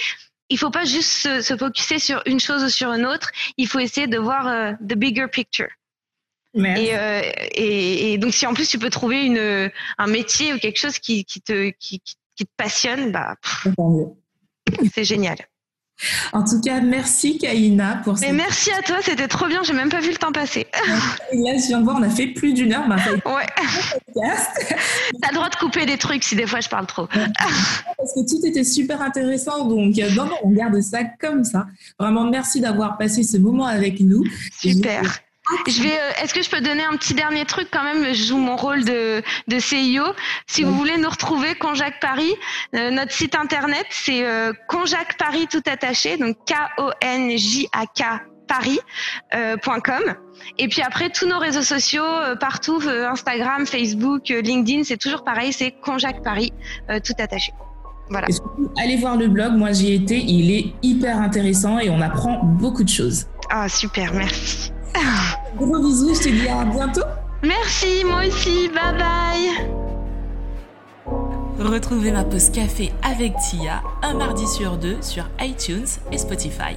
il faut pas juste se, se focuser sur une chose ou sur une autre. Il faut essayer de voir euh, the bigger picture. Et, euh, et, et, donc si en plus tu peux trouver une, un métier ou quelque chose qui, qui, te, qui, qui te passionne, bah, c'est génial. En tout cas, merci Kaina pour ça. Et merci à toi, c'était trop bien, j'ai même pas vu le temps passer. Là, je viens de voir, on a fait plus d'une heure. <laughs> ouais. <laughs> T'as le droit de couper des trucs si des fois je parle trop. Parce que tout était super intéressant, donc euh, non, non, on garde ça comme ça. Vraiment, merci d'avoir passé ce moment avec nous. Super. Je vais. Euh, est-ce que je peux donner un petit dernier truc quand même? Je joue mon rôle de, de CIO. Si vous voulez nous retrouver, Conjac Paris, euh, notre site internet c'est euh, Conjac Paris tout attaché, donc K O N J A K paris.com. Euh, et puis après, tous nos réseaux sociaux, partout, Instagram, Facebook, LinkedIn, c'est toujours pareil, c'est Conjac Paris, tout attaché. Voilà. allez voir le blog, moi j'y ai été, il est hyper intéressant et on apprend beaucoup de choses. Ah super, merci. <laughs> Gros bisous, je te dis à bientôt. Merci, moi aussi, bye bye. Retrouvez ma pause café avec Tia un mardi sur deux sur iTunes et Spotify.